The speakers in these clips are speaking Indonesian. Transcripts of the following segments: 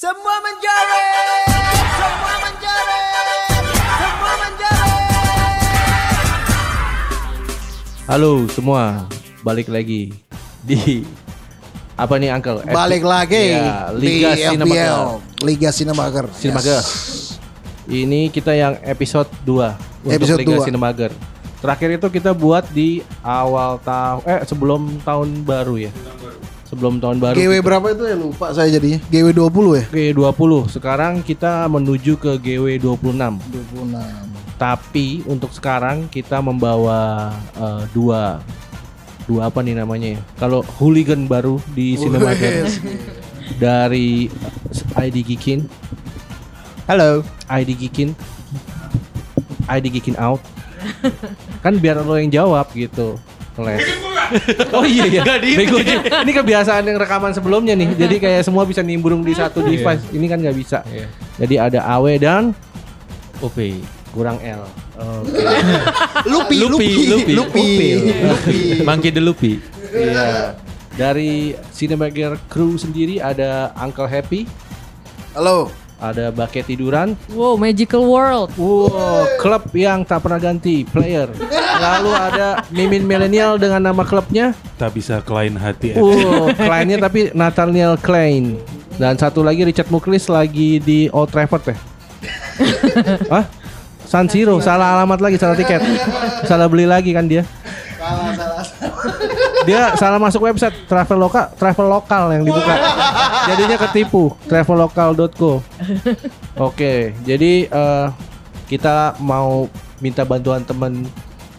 Semua menjerit, semua menjerit, semua menjerit. Halo semua, balik lagi di apa nih Uncle? Balik lagi Ya, Liga di Cinemaker. FBL Liga Cinemaker. Cinemaker. Yes. Ini kita yang episode 2 untuk Episode Liga 2. Cinemaker. Terakhir itu kita buat di awal tahun eh sebelum tahun baru ya. Sebelum tahun baru. GW berapa itu ya lupa saya jadinya. GW 20 ya? G20. Sekarang kita menuju ke GW 26. 26. Tapi untuk sekarang kita membawa eh, dua dua apa nih namanya ya? Kalau hooligan baru di Cinemaker dari ID Gikin, Halo. ID Gikin, ID Gikin out. kan biar lo yang jawab gitu. Ngeles. Oh iya iya. Bego juga. Ini kebiasaan yang rekaman sebelumnya nih. Jadi kayak semua bisa nimbrung di satu device. Ini kan nggak bisa. Jadi ada AW dan OP kurang L. Oke. Lupi, Lupi, Lupi, Lupi. Lupi. Monkey the Lupi. Iya. Dari Cinemaker Crew sendiri ada Uncle Happy, Halo. Ada Baket Tiduran, Wow, Magical World. wow, klub yang tak pernah ganti, player. Lalu ada Mimin Millennial dengan nama klubnya, tak bisa klien hati wow, kliennya tapi Nathaniel Klein. Dan satu lagi Richard Muklis lagi di Old Trafford ya. Hah? San Siro, salah alamat lagi, salah tiket. Salah beli lagi kan dia. Salah, salah. Dia salah masuk website travel lokal, travel lokal yang dibuka. Jadinya ketipu travelocal.co. Oke, jadi eh, kita mau minta bantuan teman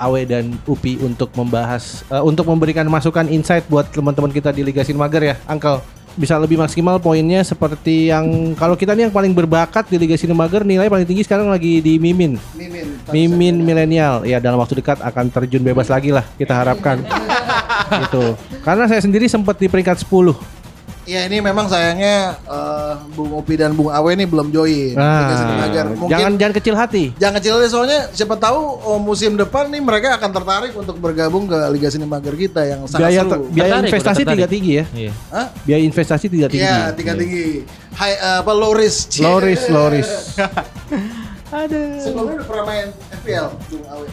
Awe dan Upi untuk membahas eh, untuk memberikan masukan insight buat teman-teman kita di Liga Sinmager ya, Uncle. Bisa lebih maksimal poinnya seperti yang kalau kita nih yang paling berbakat di Liga Sinemager nilai paling tinggi sekarang lagi di Mimin. Mimin. Mimin milenial ya dalam waktu dekat akan terjun bebas lagi lah kita harapkan gitu karena saya sendiri sempat di peringkat 10 Ya ini memang sayangnya eh, Bung Upi dan Bung Awe ini belum join nah, Mungkin jangan jangan kecil hati Jangan kecil deh, soalnya siapa tahu oh, musim depan nih mereka akan tertarik untuk bergabung ke Liga Cinemaker kita yang sangat biaya seru. biaya Tertarik, investasi tidak tinggi ya Iya. Hah? biaya investasi tidak tinggi Iya, tiga tinggi. High eh, apa low risk. low risk low risk Sebelumnya udah pernah main FPL, Bung Awe.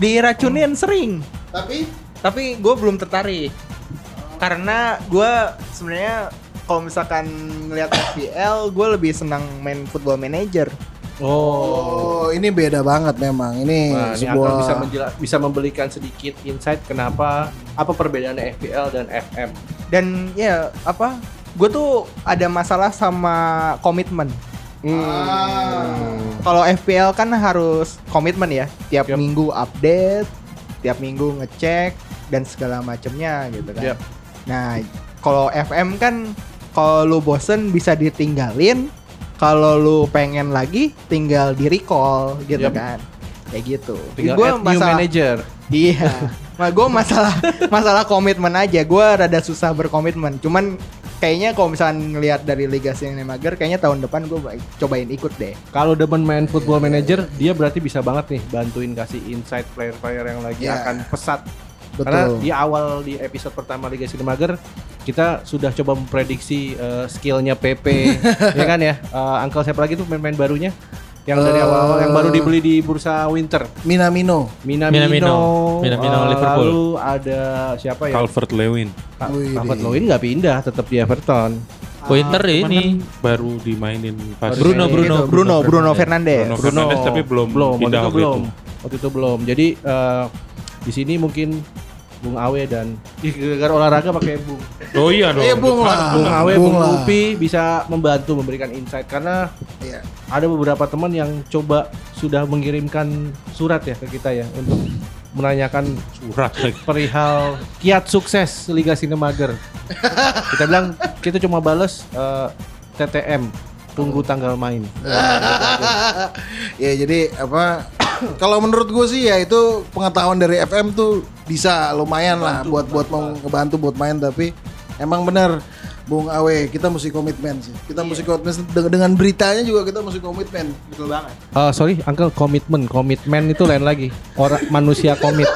Diracunin sering, Tapi tapi gue belum tertarik. Karena gue sebenarnya kalau misalkan ngeliat FPL, gue lebih senang main Football Manager. oh oh, ini beda banget memang. Ini Nah, ini sebuah akan bisa menjela- bisa memberikan sedikit insight kenapa apa perbedaan FPL dan FM. Dan ya apa? Gue tuh ada masalah sama komitmen. Kalau FPL kan harus komitmen ya, tiap Yap. minggu update, tiap minggu ngecek dan segala macamnya gitu kan. Yap. Nah, kalau FM kan kalau lu bosen bisa ditinggalin, kalau lu pengen lagi tinggal di recall gitu Yap. kan. Kayak gitu. Tinggal Gua add new manager. Iya. Nah, gue masalah masalah komitmen aja. Gue rada susah berkomitmen. Cuman kayaknya kalau misalkan ngelihat dari Liga Cinemager, kayaknya tahun depan gue cobain ikut deh. Kalau demen main football manager, dia berarti bisa banget nih bantuin kasih insight player-player yang lagi Iya. akan pesat. Karena betul. di awal di episode pertama Liga Cinemager kita sudah coba memprediksi eh, skillnya PP, ya kan ya. Eh, Uncle siapa lagi tuh main-main barunya yang dari Eh, awal-awal yang baru dibeli di bursa Winter. Minamino. Minamino, Minamino. Minamino, eh, Liverpool. Lalu ada siapa ya? Calvert Lewin Ka- Calvert. Lewin nggak pindah, tetap di Everton. Pointer Cuman ini kan baru dimainin pas Bruno Bruno, Bruno Bruno Fernandes. Bruno Fernandes tapi belum belum waktu pindah itu waktu belum itu. waktu itu belum jadi eh, di sini mungkin Bung Awe dan Ih, gara-gara olahraga pakai Bung oh iya dong Eh, Bung lah. Bung Awe Bung Bung. Upi bisa membantu memberikan insight karena Iya. ada beberapa teman yang coba sudah mengirimkan surat ya ke kita ya untuk menanyakan surat perihal kiat sukses Liga Sinemager. kita bilang kita cuma bales eh, TTM tunggu tanggal main. ya jadi apa kalau menurut gue sih ya itu pengetahuan dari FM tuh bisa lumayan lah buat buat mau ngebantu buat main tapi emang benar Bung Awe kita mesti komitmen sih kita mesti komitmen dengan, dengan beritanya juga kita mesti komitmen Betul banget. Eh, sorry, Uncle, komitmen, komitmen itu lain lagi. Orang manusia komit.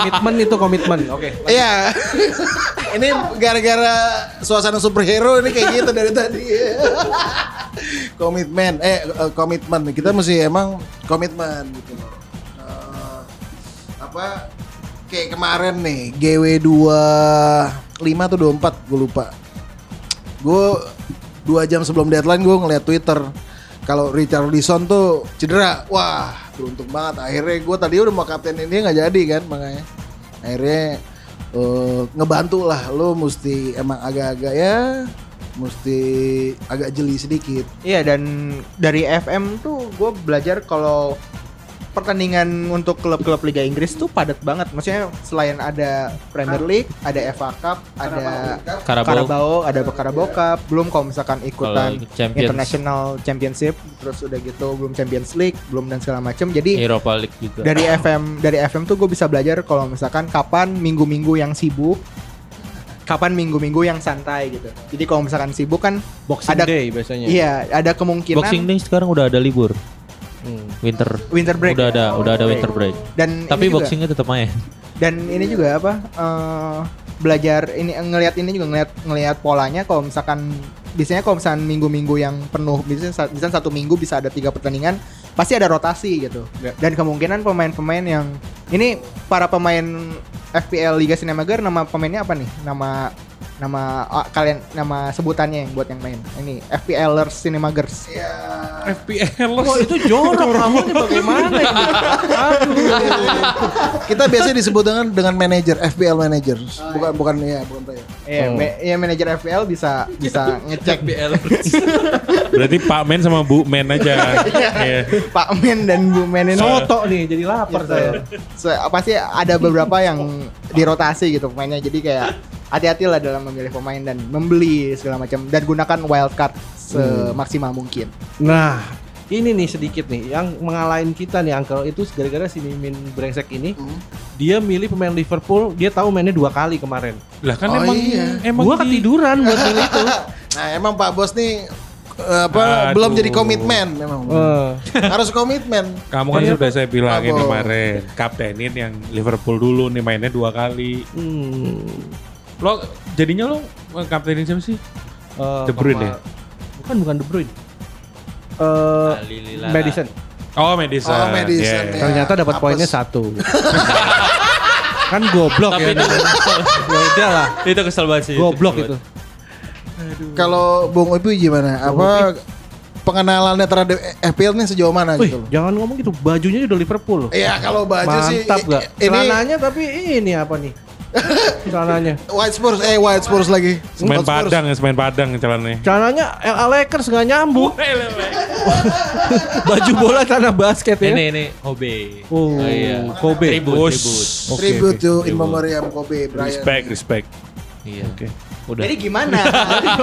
komitmen itu komitmen. Oke. Iya. ini gara-gara suasana superhero ini kayak gitu dari tadi. komitmen, eh eh, komitmen. Kita mesti emang komitmen gitu loh. Eh, apa kayak kemarin nih GW 25 atau 24 gue lupa. Gue dua jam sebelum deadline gue ngeliat Twitter kalau Richard Lison tuh cedera, wah beruntung banget. Akhirnya gue tadi udah mau kaptenin dia nggak jadi kan makanya. Akhirnya eh, ngebantu lah, lo mesti emang agak-agak ya, mesti agak jeli sedikit. Iya dan dari FM tuh gue belajar kalau pertandingan untuk klub-klub Liga Inggris tuh padat banget. Maksudnya selain ada Premier League, ada FA Cup, ada Carabao. Carabao, ada Carabao Cup, belum kalau misalkan ikutan Kalau Champions. International Championship, terus udah gitu belum Champions League, belum dan segala macam. Jadi Europa League juga. dari FM dari FM tuh gue bisa belajar kalau misalkan kapan minggu-minggu yang sibuk kapan minggu-minggu yang santai gitu jadi kalau misalkan sibuk kan Boxing ada Day biasanya. iya ada kemungkinan Boxing Day sekarang udah ada libur. Hmm. Winter. winter break Udah ya? ada, udah ada winter break. dan Tapi juga, boxingnya tetap main. dan ini juga apa eh, belajar ini ngelihat ini juga ngelihat ngelihat polanya kalau misalkan biasanya kalau misalkan minggu-minggu yang penuh biasanya sa- misalnya satu minggu bisa ada tiga pertandingan pasti ada rotasi gitu Ya. dan kemungkinan pemain-pemain yang ini para pemain FPL Liga Sinemager nama pemainnya apa nih? Nama nama ah, kalian nama sebutannya yang buat yang main ini FPLers Cinemagers FPL Oh itu jorok kamu nih bagaimana ini? Aduh. Kita biasanya disebut dengan dengan manager, FPL manager, bukan bukan ya bukan player. Iya, Hmm. ma- ya manajer FPL bisa bisa ngecek Berarti Pak Men sama Bu Men aja. Iya. Pak Men dan Bu Men ini Soto nih jadi lapar saya. Se- pasti ada beberapa yang dirotasi gitu pemainnya jadi kayak hati-hati lah dalam memilih pemain dan membeli segala macam dan gunakan wild card semaksimal mungkin. Nah, ini nih sedikit nih yang mengalahin kita nih Uncle itu gara-gara si Mimin brengsek ini dia milih pemain Liverpool dia tahu mainnya dua kali kemarin Lah kan Oh, emang iya. emang gua di- ketiduran buat milih itu Nah emang Pak Bos nih eh, apa Aduh. belum jadi komitmen memang Eh, harus komitmen. Kamu kan Iya. sudah saya bilangin kemarin, kaptenin yang Liverpool dulu nih mainnya dua kali. hmm, Lo jadinya lo kaptenin siapa sih? eh, De Bruyne ya? bukan bukan De Bruyne Eh, Alililala. Madison Oh Madison. Oh, Madison, ya. ternyata dapat poinnya satu kan goblok Tapi ya itu ya udah lah itu kesel banget sih. goblok itu. Kalau Bung Upi gimana? Apa pengenalannya terhadap FPL nih sejauh mana Wih, gitu? loh? jangan ngomong gitu bajunya udah Liverpool loh Iya kalau baju sih mantap gak ini celananya tapi ini apa nih celananya White Spurs eh White Spurs lagi. Semen. Padang ya, semen Padang celananya. celananya LA Lakers nggak nyambung baju bola tanah basket ya Ini ini Kobe. Oh, Kobe. Tribut, Bos. tribut. Oke, Tribute oke. to in memoriam Kobe Bryant. Respect, respect. Iya. Oke. Udah. Jadi gimana?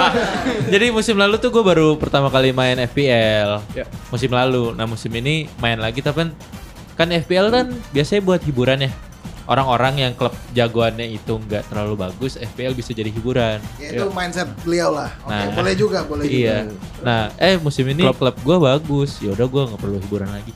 Jadi musim lalu tuh gue baru pertama kali main FPL. Ya. Musim lalu. Nah musim ini main lagi tapi kan kan FPL kan biasanya buat hiburan ya. Orang-orang yang klub jagoannya itu nggak terlalu bagus, FPL bisa jadi hiburan. Ya, itu mindset beliau lah. Oke, Nah. boleh juga, boleh Iya. juga. Nah, eh musim ini klub-klub gue bagus. Ya udah gue nggak perlu hiburan lagi.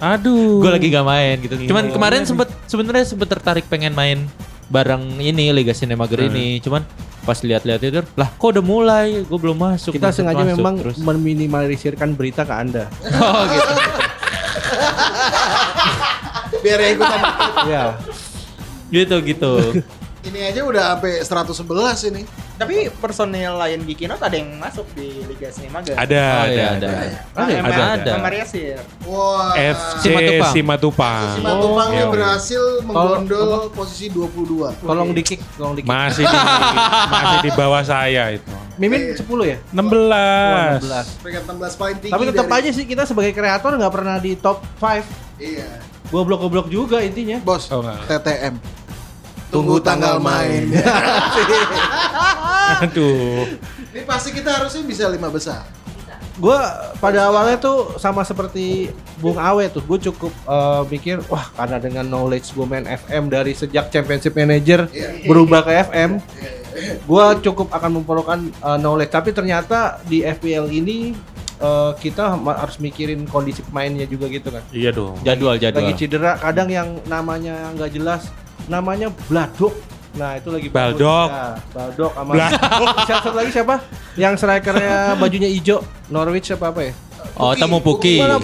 Aduh. Gue lagi gak main gitu. Cuman Iya. kemarin sempet sebenarnya sempet tertarik pengen main bareng ini Liga Sinemager ini. Cuman pas lihat-lihat itu, lah kok udah mulai? Gue belum masuk. kita sengaja masuk." memang Terus, meminimalisirkan berita ke anda oh gitu. Biar ya ikutan. ya gitu gitu. ini aja udah sampai 111 ini. Tapi personil lain Gikinot ada yang masuk di Liga Sinemager. Ada, Oh, ada, iya, ada. ada. Ada, Ada, ada. Sama Riasir. Wah. FC Simatupang. Simatupang. Simatupang ini Yo. berhasil menggondol posisi 22. tolong dikik tolong dikik Masih di masih di bawah saya itu. mimin 10 ya 16. Wah, 16 Peringkat 16 paling tinggi. tapi tetap dari- aja sih kita sebagai kreator nggak pernah di top 5 Iya. goblok-goblok juga intinya Bos, Oh, enggak. TTM. Tunggu tanggal main. Aduh. ini pasti kita harusnya bisa lima besar. gue pada awalnya tuh sama seperti Bung Awe tuh gue cukup eh, mikir wah karena dengan knowledge gue main FM dari sejak Championship Manager berubah ke FM gue cukup akan memperlukan eh, knowledge tapi ternyata di FPL ini eh, kita ma- harus mikirin kondisi pemainnya juga gitu kan. Iya dong. Jadwal jadwal. Lagi cedera, kadang yang namanya nggak jelas, namanya Bladok. Nah itu lagi. Baldok. Ya, Baldok sama siapa satu lagi siapa? Yang strikernya bajunya hijau, Norwich apa apa ya? Oh, tamu Puki. Mana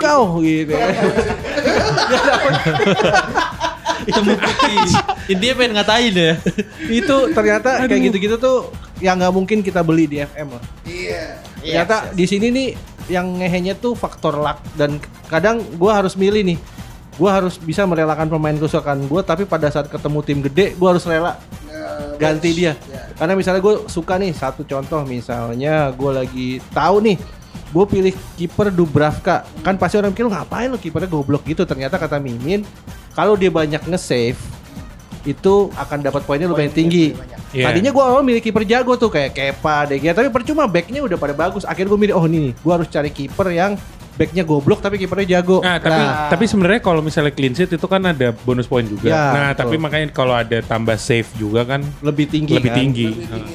kau gitu. ya. Tamu Puki. Intinya pengen ngatain ya. itu ternyata kayak gitu-gitu tuh yang nggak mungkin kita beli di FM lah. Iya. Ternyata di sini nih yang ngehenya tuh faktor luck. Dan kadang gua harus milih nih. Gua harus bisa merelakan pemain kesukaan gua tapi pada saat ketemu tim gede gua harus rela ganti dia. Karena misalnya gue suka nih satu contoh misalnya gue lagi tahu nih gue pilih kiper Dubravka. Kan pasti orang mikir "Lu ngapain lo kipernya goblok gitu? Ternyata kata Mimin kalau dia banyak nge-save itu akan dapat poinnya lumayan tinggi. Iya. Tadinya gue awal milih kiper jago tuh kayak Kepa, De Gea, tapi percuma backnya udah pada bagus. Akhirnya gue milih oh ini nih, gue harus cari kiper yang backnya goblok tapi kipernya jago. Nah, tapi tapi sebenarnya kalau misalnya clean sheet itu kan ada bonus poin juga. Ya, nah, betul. tapi makanya kalau ada tambah save juga kan lebih tinggi. lebih kan? tinggi.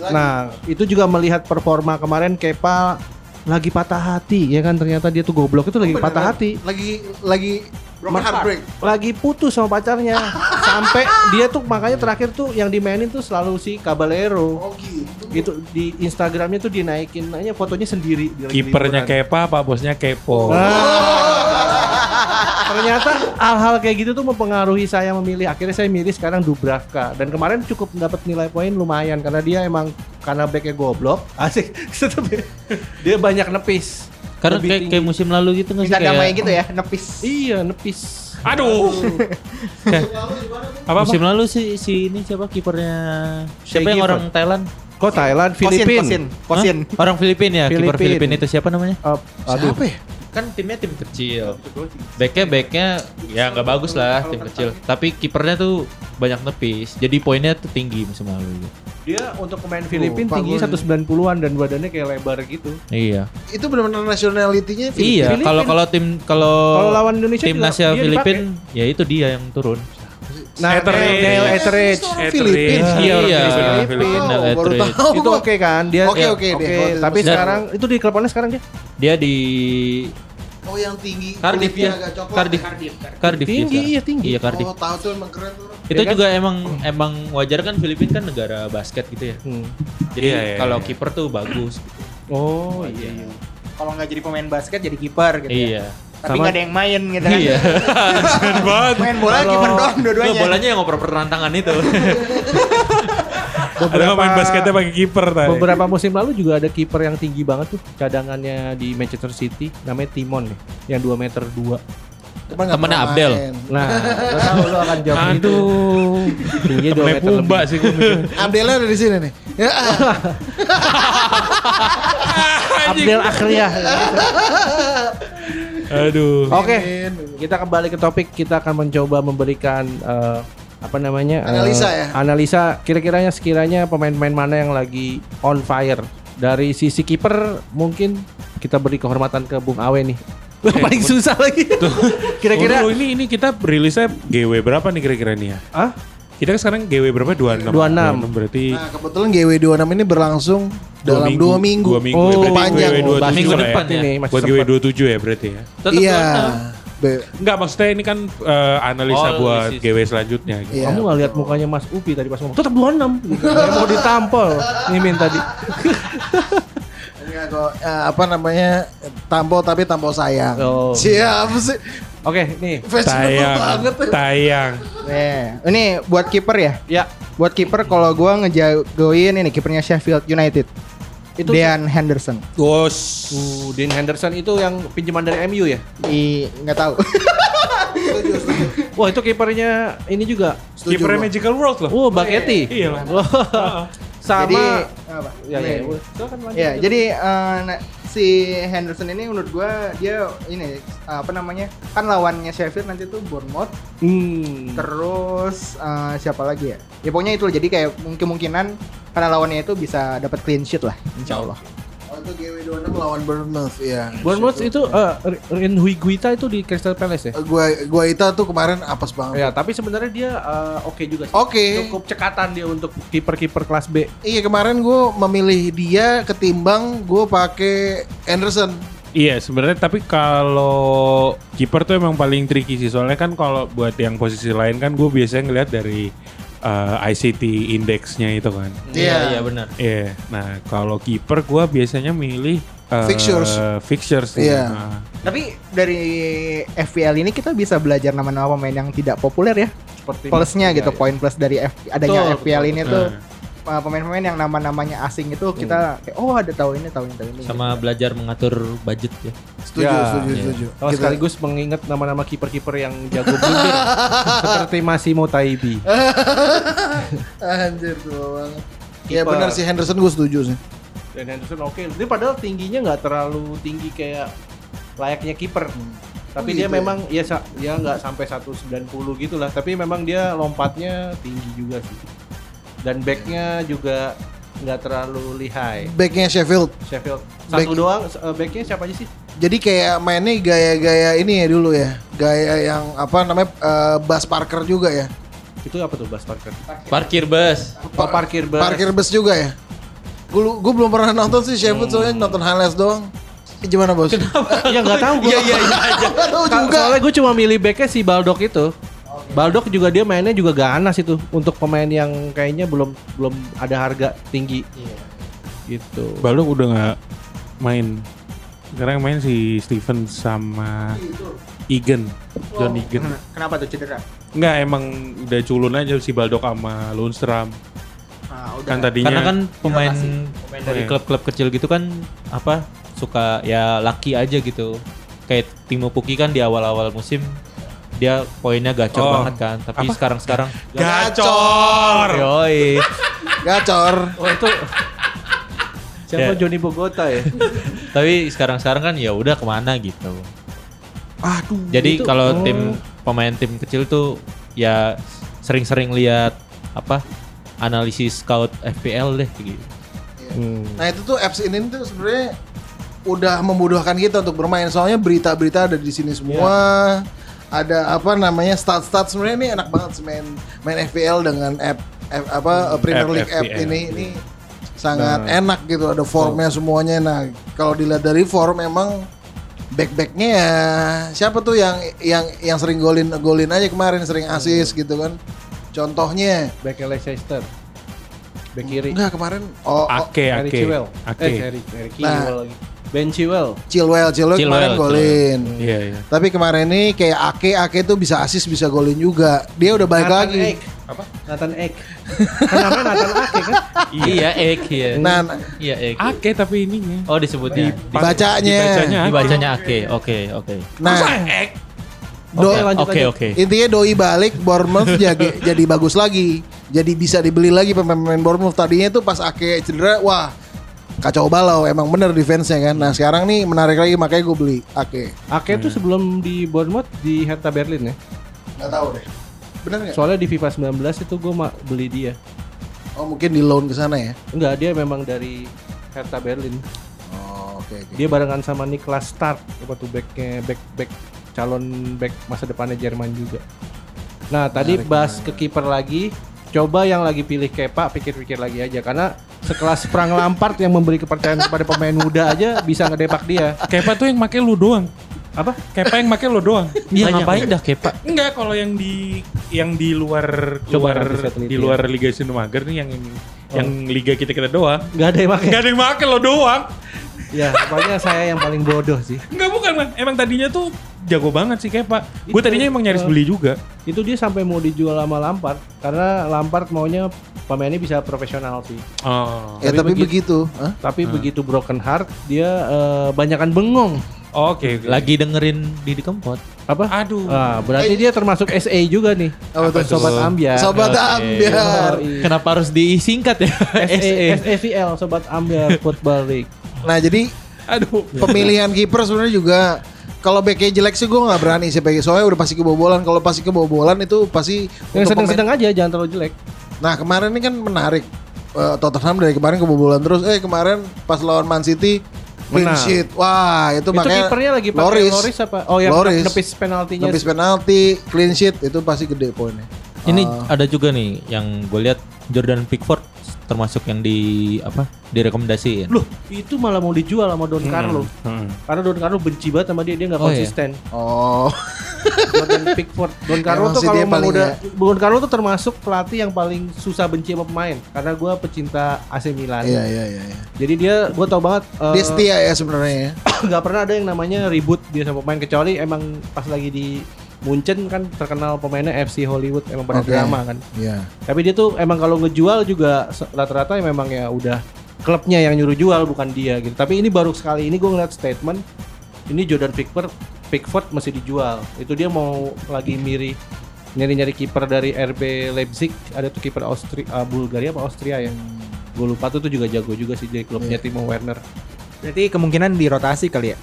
Nah, itu juga melihat performa kemarin Kepa lagi patah hati ya kan ternyata dia tuh goblok itu lagi patah hati. Lagi lagi heartbreak. Lagi putus sama pacarnya. Sampai dia tuh makanya terakhir tuh yang dimainin tuh selalu si Caballero. Oh gitu. Itu di Instagramnya tuh dinaikin aja fotonya sendiri. Kipernya. Kepa, Pak bosnya Kepo. Ternyata hal-hal kayak gitu tuh mempengaruhi saya memilih. Akhirnya saya milih sekarang Dubravka dan kemarin cukup dapat nilai poin lumayan karena dia emang karena backnya goblok. Asik. Tapi dia banyak nepis. Karena kayak, tinggi. kayak musim lalu gitu nggak sih Bisa damai kayak gitu ya, nepis. Iya, nepis. Aduh. apa musim lalu sih si ini siapa kipernya siapa yang orang Thailand Kok Thailand, Kosin, Filipina? Kosin, Kosin. Hah? orang Filipina ya kiper Filipin. Filipina itu siapa namanya Uh, aduh. Siapa ya? Kan timnya tim kecil backnya backnya ya nggak bagus lah tim kecil tapi kipernya tuh banyak nepis jadi poinnya tuh tinggi musim lalu Dia untuk pemain Filipina tinggi gua- 190-an dan badannya kayak lebar gitu. iya Itu benar-benar nationality-nya iya Filipin. kalau kalau tim kalau lawan Indonesia juga timnasnya dia Filipin ya itu dia yang turun Nah, Etheridge. Neil Etheridge. Filipin. Iya, orang Iya, Filipina. Filipin. Oh, baru tahu itu oke kan? Dia Oke, ya, oke deh. Kalau Tapi sekarang itu di klub sekarang dia? dia di Oh yang tinggi. Cardiff kulitnya ya agak coklat Cardiff Cardiff Tinggi, iya, sekarang. tinggi. iya Cardiff Oh tahu tuh emang keren tuh. orang. itu Ya kan? juga emang emang wajar kan Filipina kan negara basket gitu ya Hmm. jadi Iya, iya, kalau iya. kiper tuh bagus gitu. Oh iya. Kalau nggak jadi pemain basket jadi kiper gitu ya. iya Tapi Sama- nggak ada yang main gitu kan. iya banget. Main bola kiper doang dua-duanya. bolanya yang ngoper pertantangan itu Ada nggak main basketnya pakai kiper tadi. Beberapa musim lalu juga ada kiper yang tinggi banget tuh cadangannya di Manchester City namanya Timon nih yang 2 meter 2. Cuma nggak Temennya Abdel. main. Nah, lo tahu lo akan jawab itu. Aduh. Tingginya 2 Temennya meter Pumba lebih. sih gue. Abdelnya ada di sini nih. Ya, Abdel Akhriah. Aduh. Oke, kita kembali ke topik. Kita akan mencoba memberikan eh, apa namanya? eh, Analisa ya? Analisa kira-kiranya sekiranya pemain-pemain mana yang lagi on fire. Dari sisi kiper mungkin kita beri kehormatan ke Bung Awe nih. Paling susah lagi. Kira-kira Kira ini ini kita rilisnya GW berapa nih kira-kira nih ya? ah Kita kan sekarang GW berapa? 26. 26. berarti Nah kebetulan GW26 ini berlangsung dalam dua minggu. Dua minggu. Oh, ya, berarti panjang. GW 27 Bahas minggu ya. depan ya. ini masih Buat sempat. GW 27 ya berarti ya. tetap Iya. Enggak maksudnya ini kan eh, analisa Oh, buat analisis. GW selanjutnya gitu. Iya. Kamu nggak lihat mukanya Mas Upi tadi pas ngomong tetap 26 gitu. Kayak mau ditampol Mimin tadi. Ini aku, eh, apa namanya tampol tapi tampol sayang. Oh. Siapa sih? Oke, nih. Tayang, banget. ya. tayang. Nih, ini buat kiper ya. Ya, Buat kiper kalau gua ngejagoin ini kipernya Sheffield United. Itu Dean Henderson. Bos. Uh, Dean Henderson itu yang pinjaman dari MU ya? I nggak tahu. Wah, itu kipernya ini juga. Kipernya gua. Magical World loh. Oh, Baketi. Iya lah. Sama Jadi apa? ya, ya, silakan lanjut. Ya, jadi eh, nah, si Henderson ini menurut gua dia ini apa namanya? Kan lawannya Sheffield nanti tuh Bournemouth, Hmm. terus eh, siapa lagi ya? Ya pokoknya itu jadi kayak kemungkinan karena lawannya itu bisa dapat clean sheet lah, insya Allah. Itu GW26 lawan Bournemouth ya. Bournemouth itu eh Rin Guita itu di Crystal Palace ya? Eh, Gua gua Ita tuh kemarin apes banget. Ya, tapi sebenarnya dia eh, oke juga sih. Oke. Cukup cekatan dia untuk kiper-kiper kelas B. Iya kemarin gue memilih dia ketimbang gue pakai Anderson. Iya sebenarnya tapi kalau kiper tuh emang paling tricky sih soalnya kan kalau buat yang posisi lain kan gue biasanya ngeliat dari uh, ICT indeksnya itu kan. Iya, iya benar. Iya. Nah kalau kiper gue biasanya milih uh, Fixtures. Fixtures. Iya. Nah, Tapi dari FPL ini kita bisa belajar nama-nama pemain yang tidak populer ya. Seperti Plusnya Iya, gitu, iya. poin plus dari F, adanya Betul, FPL betul, ini betul. tuh uh, pemain-pemain yang nama-namanya asing itu kita kayak oh ada tahu ini tahu ini tahu ini. Sama gitu. belajar mengatur budget ya. Setuju, Ya, setuju, iya. setuju. Kalau Kita- sekaligus mengingat nama-nama kiper-kiper yang jago blunder seperti Massimo Taibi. Anjir tua banget. Ya benar sih Henderson gue setuju sih. Dan Henderson oke. Dia padahal tingginya nggak terlalu tinggi kayak layaknya kiper. Tapi Oh, dia gitu memang ya sa- dia nggak sampai 190 gitu lah. Tapi memang dia lompatnya tinggi juga sih. Dan backnya juga nggak terlalu lihai. Backnya Sheffield. Sheffield satu Back- doang. eh, Backnya siapa aja sih? Jadi kayak mainnya gaya-gaya ini ya dulu ya. Gaya yang apa namanya eh, Bas Parker juga ya. Itu apa tuh Bas Parker? Parkir bus. Oh, parkir bus. Parkir bus juga ya. Gue gue belum pernah nonton sih Sheffield soalnya nonton highlights doang. Eh, Gimana bos? ya nggak tahu gue. Iya iya iya tahu juga. Soalnya gue cuma milih backnya si Baldock itu. Baldock juga dia mainnya juga ganas itu untuk pemain yang kayaknya belum belum ada harga tinggi. Gitu. Balok udah nggak main. Sekarang yang main si Steven sama Egan, John Egan. Kenapa tuh cedera? Enggak emang udah culun aja si Baldock sama Lundstram. Ah, udah. Kan tadinya Karena kan pemain pemain dari Iya. klub-klub kecil gitu kan apa suka ya laki aja gitu. Kayak Timo Puki kan di awal-awal musim dia poinnya gacor Oh. banget kan. Tapi sekarang-sekarang gacor. yoi. Gacor. Oh itu siapa Ya. Johnny Bogota ya? Tapi sekarang-sekarang kan ya udah ke mana gitu. Aduh. Jadi Itu- kalau oh. tim pemain tim kecil tuh ya sering-sering lihat apa analisis scout FPL deh gitu. Hmm. Nah itu tuh apps ini tuh sebenarnya udah memudahkan kita untuk bermain. Soalnya berita-berita ada di sini semua. Ada apa namanya stat-stat sebenarnya ini enak banget sih main main FPL dengan app, app apa Premier App League app FPL, ini ini sangat enak gitu. Ada formnya semuanya. Nah kalau dilihat dari form memang back-backnya ya siapa tuh yang yang yang sering golin golin aja kemarin sering assist gitu kan. Contohnya Back Leicester. Back kiri. enggak kemarin oh, oh Ake, Harry Ake. Chilwell. Ake. Eh, Harry, Harry Nah. Lagi. Ben Chilwell. Chilwell, Chilwell, kemarin Chilwell, golin. Iya, iya. Tapi kemarin ini kayak Ake, Ake tuh bisa assist, bisa golin juga. Dia udah balik Nathan lagi. Ake. Apa? Nathan Ake. kan namanya Nathan Ake kan? Iya, Ek ya. Nah, Iya, Ek. Ake tapi ininya. Oh, disebutnya. bacanya. Dibacanya Ake. Dibacanya Ake. Oke, oke. Nah, Oke, do- lanjut Oke, aja. oke. intinya doi balik, Bournemouth jadi, jadi bagus lagi. Jadi bisa dibeli lagi pemain-pemain Bournemouth. Tadinya tuh pas Ake cedera, wah kacau balau. Emang bener defense-nya kan. Nah sekarang nih menarik lagi makanya gue beli Ake. Ake tuh sebelum di Bournemouth di Hertha Berlin ya. Gak tahu deh. Bener nggak? Soalnya di FIFA 19 itu gue beli dia. Oh mungkin di loan ke sana ya. Enggak, dia memang dari Hertha Berlin. Oh oke oke. Dia barengan sama Niklas Stark, apa tuh backnya back back calon back masa depannya Jerman juga. Nah tadi bahas ke kiper lagi, coba yang lagi pilih Kepa pikir-pikir lagi aja karena sekelas Frank Lampard yang memberi kepercayaan kepada pemain muda aja bisa ngedepak dia. Kepa tuh yang make lu doang. Apa? Kepa yang make lu doang. Iya, ngapain dah Kepa? Enggak, kalau yang di yang di luar Coba luar di ya. luar Liga Sinemager nih yang yang liga kita kita doang. Gak ada yang pakai. Enggak ada yang make lo doang. Ya, pokoknya saya yang paling bodoh sih. Enggak bukan, Man. Emang tadinya tuh jago banget sih Kepa. Gue tadinya emang nyaris eh, beli juga. Itu dia sampai mau dijual sama Lampard karena Lampard maunya pemainnya bisa profesional sih. Oh. Ya Tapi tapi begitu. Hah? Tapi begitu broken heart dia eh, banyakan bengong. Oke, oke. Lagi dengerin Didi Kempot. Apa? Aduh. Ah, berarti dia termasuk SA juga nih. Apa tuh? Sobat Ambiar. Sobat Oke. Ambiar. Kenapa harus disingkat ya? SA, SAVL Sobat Ambiar Football League. Nah jadi Aduh. pemilihan kiper sebenarnya juga kalau backnya jelek sih gue nggak berani sih pakai soalnya udah pasti kebobolan kalau pasti kebobolan itu pasti Yang sedang-sedang aja, jangan terlalu jelek. nah kemarin ini kan menarik Eh, Tottenham dari kemarin kebobolan terus eh kemarin pas lawan Man City clean Menang. sheet wah itu, Itu makanya kipernya lagi pakai Loris, Loris, apa? Oh, yang Loris. nepis penaltinya. Nebis penalti clean sheet itu pasti gede poinnya Ini Ah. ada juga nih yang gue lihat Jordan Pickford termasuk yang di apa direkomendasiin. Loh, itu malah mau dijual sama Don Carlo. Hmm. Karena Don Carlo benci banget sama dia, dia nggak Oh, iya. konsisten. Oh, Jordan Pickford. Don Carlo Emang tuh kalau dia mau paling udah ya. Don Carlo tuh termasuk pelatih yang paling susah benci sama pemain karena gua pecinta AC Milan. iya iya iya. iya. Jadi dia gua tau banget eh, Dia setia ya sebenarnya ya. nggak pernah ada yang namanya ribut dia sama pemain kecuali emang pas lagi di Munchen kan terkenal pemainnya FC Hollywood emang pada Oke. drama kan. Iya. Tapi dia tuh emang kalau ngejual juga rata-rata ya memang ya udah klubnya yang nyuruh jual bukan dia gitu. Tapi ini baru sekali ini gue ngeliat statement ini Jordan Pickford Pickford masih dijual. Itu dia mau lagi miri nyari-nyari kiper dari RB Leipzig ada tuh kiper Austria ah, Bulgaria apa Austria yang gue lupa tuh tuh juga jago juga sih dari klubnya Timo Werner. Berarti kemungkinan dirotasi kali ya.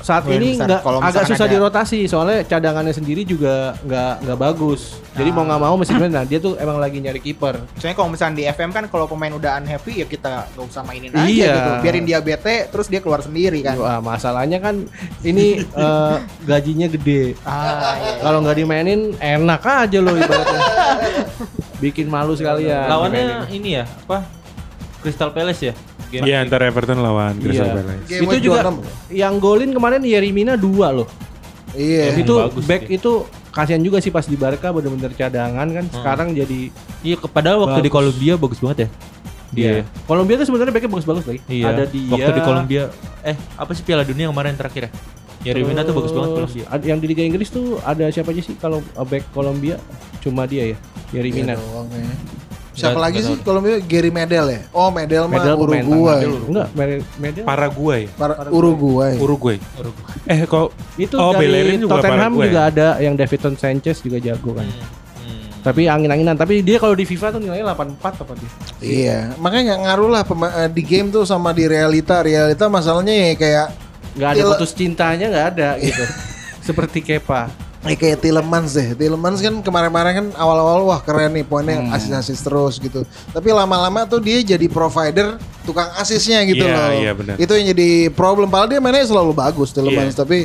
Saat ini nggak Kalau agak susah ada- dirotasi soalnya cadangannya sendiri juga nggak nggak bagus. Jadi mau nggak mau mesti nah dia tuh emang lagi nyari kiper. Soalnya kalau misalnya di FM kan kalau pemain udah unhappy ya kita nggak usah mainin aja Iya. gitu. Biarin dia bete terus dia keluar sendiri kan. Wah, masalahnya kan ini eh, gajinya gede. Ah, iya. Kalau nggak dimainin enak aja loh ibaratnya. Bikin malu sekalian. Lawannya ini ya apa? Crystal Palace ya. Game Iya antara Everton lawan Crystal Iya. Palace. Game itu juga 26. yang golin kemarin Yerimina dua loh. Iya. Emang itu bagus back dia. itu kasihan juga sih pas di Barca bener-bener cadangan kan. Sekarang jadi Iya, ke- padahal waktu di Bagus. Kolombia bagus banget ya. Dia. Iya. Kolombia tuh sebenarnya backnya bagus-bagus lagi. Iya. Ada dia. Waktu di Kolombia eh apa sih Piala Dunia yang kemarin terakhir ya? Yerimina tuh bagus banget Kolombia. Yang di Liga Inggris tuh ada siapa aja sih kalau back Kolombia? Cuma dia ya, Yerimina. Iya doang. Siapa Nggak- lagi nggak sih kalau Medel? Gary Medel ya? Oh Medel mah Medel pemain Uruguay. Enggak, Medel. Paraguay. Para, Uruguay. Uruguay. Eh kok itu Oh, dari juga Tottenham Paraguay. juga ada yang Davidson Sanchez juga jago kan. Hmm. Hmm. Tapi angin-anginan. Tapi dia kalau di FIFA tuh nilainya 84 apa dia? Iya, makanya nggak ngaruh lah eh, di game tuh sama di realita. Realita masalahnya ya kayak Nggak ada putus cintanya nggak ada gitu. Seperti Kepa. Eh, kayak Tillemans deh. Tillemans kan kemarin-kemarin kan awal-awal wah keren nih poinnya Hmm. asis-asis terus gitu. Tapi lama-lama tuh dia jadi provider tukang asisnya gitu Iya, loh. iya, benar. Itu yang jadi problem. Padahal dia mainnya selalu bagus Tillemans, Iya. tapi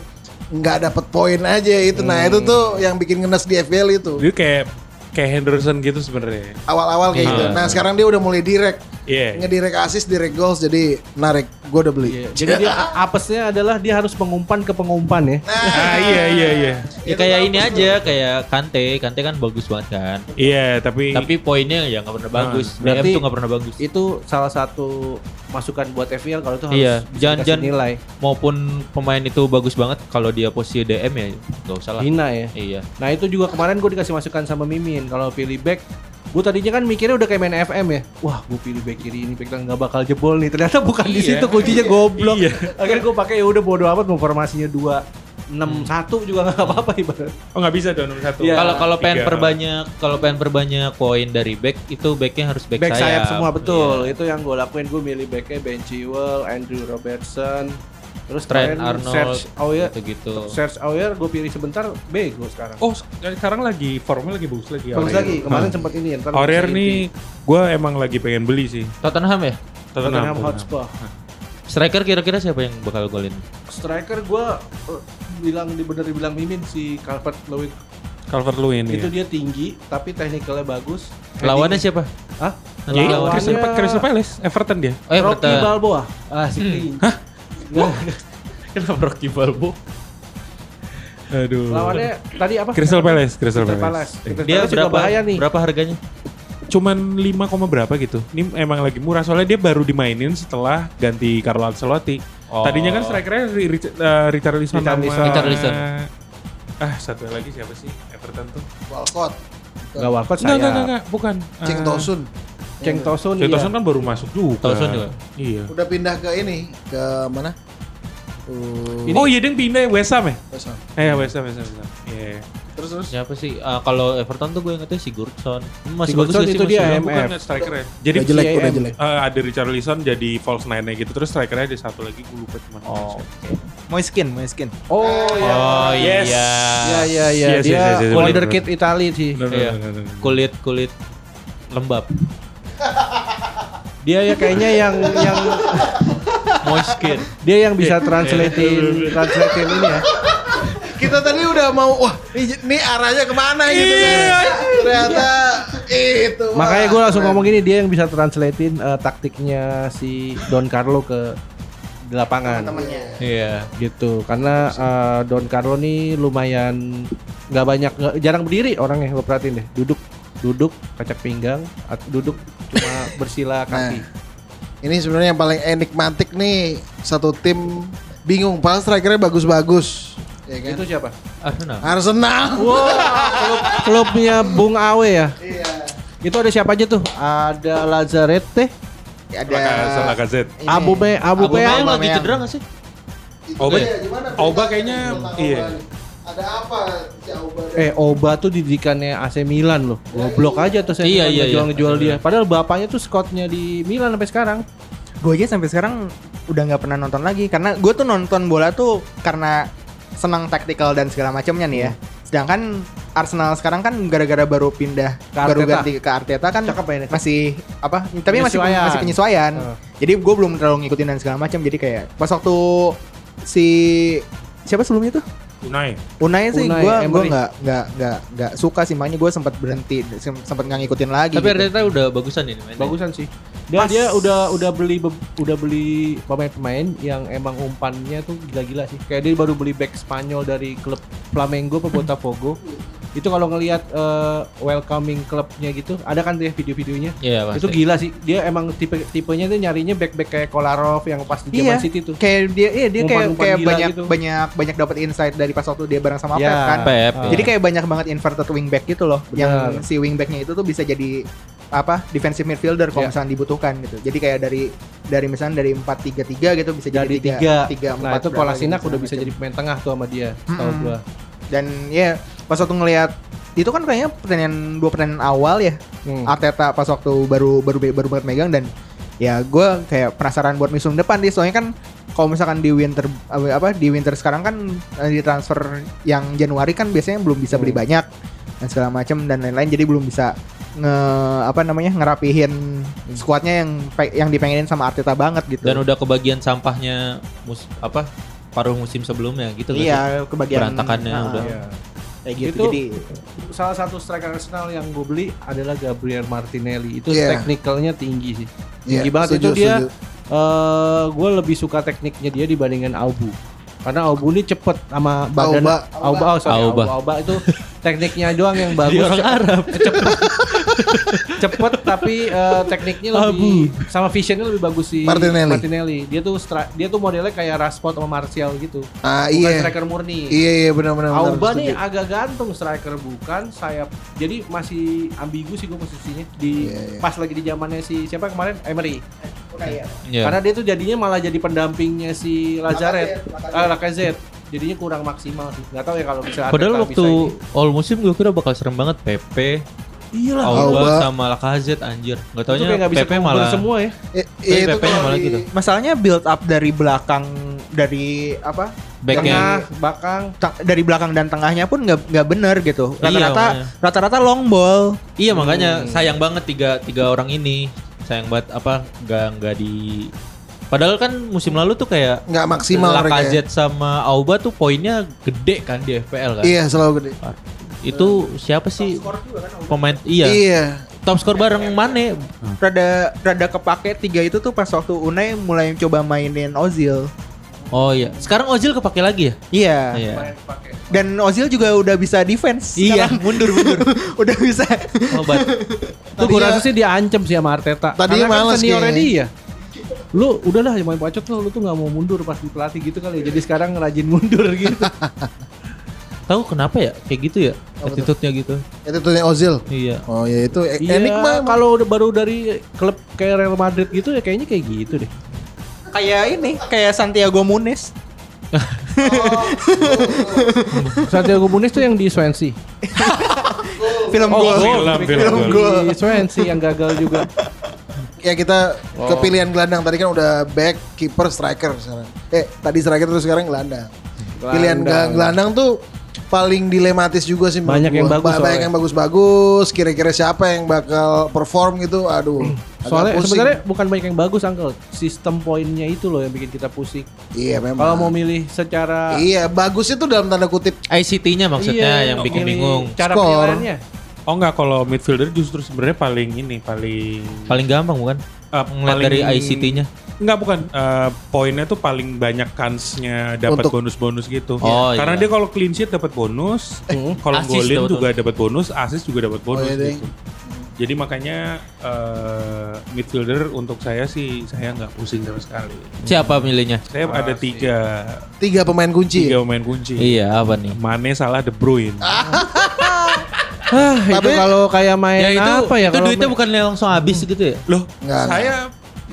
nggak dapet poin aja itu. Nah itu Hmm. tuh yang bikin ngenes di FPL itu. dia kayak kayak Henderson gitu sebenarnya. Awal-awal kayak Iya. gitu. Nah sekarang dia udah mulai direct. Iya. Ngedirect assist, direct goals jadi narik. Gue udah beli. Iya. Jadi dia apesnya adalah dia harus pengumpan ke pengumpan ya. Ah iya iya iya. Ya kayak ini aja kayak Kante, Kante kan bagus banget kan. Iya tapi Tapi poinnya ya nggak pernah bagus. DM berarti- tuh nggak pernah bagus. Itu salah satu masukan buat FPL kalau itu harus Iya, bisa jangan- dikasih jangan- nilai. Maupun pemain itu bagus banget kalau dia posisi DM ya nggak usah lah. Hina ya. Iya. Nah itu juga kemarin gue dikasih masukan sama Mimin kalau pilih back gue tadinya kan mikirnya udah kayak main FM ya wah gue pilih back kiri ini back nggak bakal jebol nih ternyata bukan di Iya. situ kuncinya goblok Iya. akhirnya gue pakai ya udah bodo amat mau formasinya dua enam satu juga nggak apa-apa ibarat oh nggak bisa dong nomor satu. Iya. Kalau kalau pengen perbanyak kalau pengen perbanyak poin dari back itu backnya harus back, back sayap semua betul Iya. itu yang gue lakuin gue milih backnya Ben Chilwell Andrew Robertson terus Trent Arnold Serge Aurier gitu-gitu. Serge Aurier gue pilih sebentar bego sekarang Oh sekarang lagi formnya lagi bagus lagi. bagus lagi kemarin Hah. sempat ini ntar Aurier nih gue emang lagi pengen beli sih. Tottenham ya? Tottenham Hotspur Striker kira-kira siapa yang bakal golin? striker gue bilang di bener dibilang mimin si Calvert Lewin Calvert Lewin itu ya. dia tinggi tapi technicalnya bagus Lawannya siapa? Hah? Lawannya- Crystal Palace, Everton dia. Oh, Rocky Everton. Balboa ah si tinggi Nggak, Kenapa Rocky Balbo? Aduh. lawannya tadi apa Crystal Palace, Crystal Crystal Palace. Eh, Dia Palace juga berapa bahaya nih Berapa harganya? Cuman 5, koma berapa gitu. Ini emang lagi murah soalnya dia baru dimainin setelah ganti Carlo Ancelotti. Oh. Tadinya kan strikernya eh, Richarlison sama Richarlison. Richarlison. Ah, satu lagi siapa sih Everton tuh? Walcott. nggak Walcott Enggak, enggak, enggak, saya enggak, bukan. Ceng Ah, Tosun. Ceng Tosun Ceng iya. Tosun kan baru masuk juga. Tosun juga? Iya. Udah pindah ke ini, ke mana? Uh, Oh iya dia pindah West Ham ya? West Ham. Eh West Ham, West Ham. West Ham. Iya. Terus terus. Siapa sih? Ah, kalau Everton tuh gue ingetnya Sigurdsson. Masih Sigurdsson bagus sih? itu dia MF. Bukan striker ya. Jadi Udah jelek, udah jelek. eh, ada Richarlison jadi false nine gitu terus strikernya ada satu lagi gue lupa cuman. Oh, oke. Moiskin, Moiskin. oh ya Oh Yes. iya. ya ya ya Yes, dia yes, yes, yes, wonderkid Italia sih Bener, Iya. bener, bener, bener. Kulit kulit lembab. Dia ya kayaknya yang yang Moiskin. dia yang bisa translatein translatein ini ya Kita tadi udah mau, wah ini, arahnya ke mana gitu kan. Ternyata Itu. Makanya gue langsung ngomong gini dia yang bisa translatein eh, taktiknya si Don Carlo ke di lapangan. Iya. Gitu. Karena eh, Don Carlo nih lumayan nggak banyak nggak- jarang berdiri orangnya gue perhatiin deh. Duduk duduk kacak pinggang duduk cuma bersila kaki. Ini sebenarnya yang paling enigmatik nih satu tim bingung. Padahal strikernya bagus-bagus. Ya kan? Itu siapa? Arsenal. Arsenal. Klub, klubnya Bung Awe ya. Itu ada siapa aja tuh? Ada Lazarete, Ada Laka- Lacazette. Abu Be, Abu Abu Mayang lagi cedera gak sih? Oba, Iya, gimana? Oba kayaknya iya. Ada apa si Auba? Eh Oba tuh didikannya AC Milan loh. Goblok aja tuh saya Iya, iya, ngejual iya. ngejual AC dia. Padahal bapaknya tuh scoutnya di Milan sampai sekarang. gue aja sampai sekarang udah nggak pernah nonton lagi karena gue tuh nonton bola tuh karena senang taktikal dan segala macamnya nih ya. Sedangkan Arsenal sekarang kan gara-gara baru pindah Ke baru Arteta. ganti ke Arteta kan Cakep ya ini. masih apa? Tapi masih masih penyesuaian. Heeh. Jadi gue belum terlalu ngikutin dan segala macam. Jadi kayak pas waktu si siapa sebelumnya tuh? Unai. Unai sih Unai gue gue nggak nggak nggak nggak suka sih makanya gue sempat berhenti sempat nggak ngikutin lagi. Tapi gitu. Arteta udah bagusan ini mainnya. Bagusan sih. Dia Pas- dia udah udah beli be- udah beli pemain-pemain yang emang umpannya tuh gila-gila sih. Kayak dia baru beli back Spanyol dari klub Flamengo apa Botafogo. Itu kalau ngelihat eh, welcoming klubnya gitu, ada kan tuh ya video-videonya. Iya, pasti. Itu gila sih. Dia emang tipe tipenya tuh nyarinya back-back kayak Kolarov yang pas di Iya. zaman City tuh. kayak dia iya dia kayak kayak banyak gitu. banyak banyak dapat insight dari pas waktu dia bareng sama Ya. Pep kan. Pep. Ah. Jadi kayak banyak banget inverted wingback gitu loh. Yang Benar. si wingbacknya itu tuh bisa jadi apa defensive midfielder kalau Ya. misalnya dibutuhkan gitu. Jadi kayak dari dari misalnya dari 4-3-3 gitu bisa jadi, jadi tiga tiga, tiga nah empat itu berapa Kolasinac gitu, udah bisa jadi pemain tengah tuh sama dia tahu Mm-mm. gua dan ya pas waktu ngelihat itu kan kayaknya pertandingan dua pertandingan awal ya Hmm. Arteta pas waktu baru baru baru banget megang dan ya gue kayak penasaran buat musim depan dia soalnya kan kalau misalkan di winter apa di winter sekarang kan eh, di transfer yang Januari kan biasanya belum bisa beli Hmm. banyak dan segala macam dan lain-lain jadi belum bisa nge apa namanya ngerapihin skuadnya yang yang dipengenin sama Arteta banget gitu. Dan udah kebagian sampahnya mus apa paruh musim sebelumnya gitu kan. iya kebagian Berantakannya ah, udah. Iya. Kayak gitu. Itu- jadi salah satu striker Arsenal yang gue beli adalah Gabriel Martinelli itu Iya. teknikalnya tinggi sih tinggi banget setuju, itu dia setuju. eh gue lebih suka tekniknya dia dibandingkan Aubu karena Aubu ini cepet sama badan Auba. Auba, oh, sorry, Auba. Auba. Auba itu tekniknya doang yang bagus Dia orang Arab. cepet cepet tapi eh, tekniknya lebih sama visionnya lebih bagus sih Martinelli. dia tuh stri- dia tuh modelnya kayak Rashford sama Martial gitu Ah bukan iya. striker murni Iya iya benar-benar. benar, Auba setuju. nih agak gantung striker bukan sayap. Jadi masih ambigu sih gue posisinya di Iya, iya. pas lagi di zamannya si siapa kemarin Emery. Iya. Karena dia tuh jadinya malah jadi pendampingnya si Lazareth, ah, Lacazette. Jadinya kurang maksimal sih. Gak tahu ya kalau bisa Padahal waktu all musim gue kira bakal serem banget Pepe, Iya lah. Auba, sama Lacazette anjir. Gak taunya kayak gak bisa Pepe malah semua ya. Eh, iya itu PP-nya malah gitu. masalahnya build up dari belakang dari apa backnya. Tengah, teng- dari belakang dan tengahnya pun nggak nggak bener gitu. Iya, Rata-rata rata-rata long ball. Iya makanya Hmm. sayang banget tiga tiga orang ini. Sayang banget apa nggak nggak di Padahal kan musim lalu tuh kayak nggak maksimal mereka. ya. Lacazette sama Auba tuh poinnya gede kan di FPL kan. Iya selalu gede. Itu siapa sih pemain iya, Iya. top skor bareng Mane. Rada rada kepake tiga itu tuh pas waktu Unai mulai coba mainin Ozil. Oh iya. Sekarang Ozil kepake lagi ya? Iya. Iya. Dan Ozil juga udah bisa defense. Iya, sekarang. mundur mundur. udah bisa. Obat. Tuh gue rasa sih dia ancam sih sama Arteta. Tadinya Karena kan males seniornya kayaknya. dia. Lu udahlah yang main pacot lu, lu tuh gak mau mundur pas di pelatih gitu kali ya. Jadi sekarang rajin mundur gitu. Tahu kenapa ya? Kayak gitu ya? Attitude-nya gitu. Itu tuh Ozil. Iya. Oh ya itu e- Iya, enigma. kalau udah baru dari klub kayak Real Madrid gitu ya kayaknya kayak gitu deh. kayak ini, kayak Santiago Muniz. Santiago Muniz tuh yang di Swansea. Film Oh, gol. film, film gol. Di Swansea yang gagal juga. Ya kita Oh. kepilihan gelandang tadi kan udah back, kiper, striker sekarang. Eh tadi striker terus sekarang gelandang. Pilihan Gelandang. ga- gelandang tuh paling dilematis juga sih Banyak yang bagus Ba- banyak soalnya. yang bagus-bagus. Kira-kira siapa yang bakal perform gitu? Aduh. Soalnya pusing. sebenarnya bukan banyak yang bagus Uncle. Sistem poinnya itu loh yang bikin kita pusing. iya memang. Kalau mau milih secara Iya, bagus itu dalam tanda kutip. ICT-nya maksudnya Iya, yang bikin bingung. Cara penilaiannya. Oh enggak kalau midfielder justru sebenarnya paling ini paling Paling gampang bukan? eh, Ngeliat dari ICT-nya. Enggak bukan eh, poinnya tuh paling banyak kansnya dapat bonus-bonus gitu. Oh, Karena iya. dia kalau clean sheet dapat bonus, kalau Assist golin dapat juga dapat bonus, assist juga dapat bonus iya, gitu. Jadi makanya eh, midfielder untuk saya sih saya nggak pusing sama sekali. Siapa milihnya? Saya ada tiga Tiga pemain kunci. tiga pemain kunci. Iya, apa nih? Mane salah De Bruyne. Ah, itu Tapi- kalau kayak main Ya itu apa ya itu duitnya main- bukan langsung habis gitu ya? Loh, Nggak, saya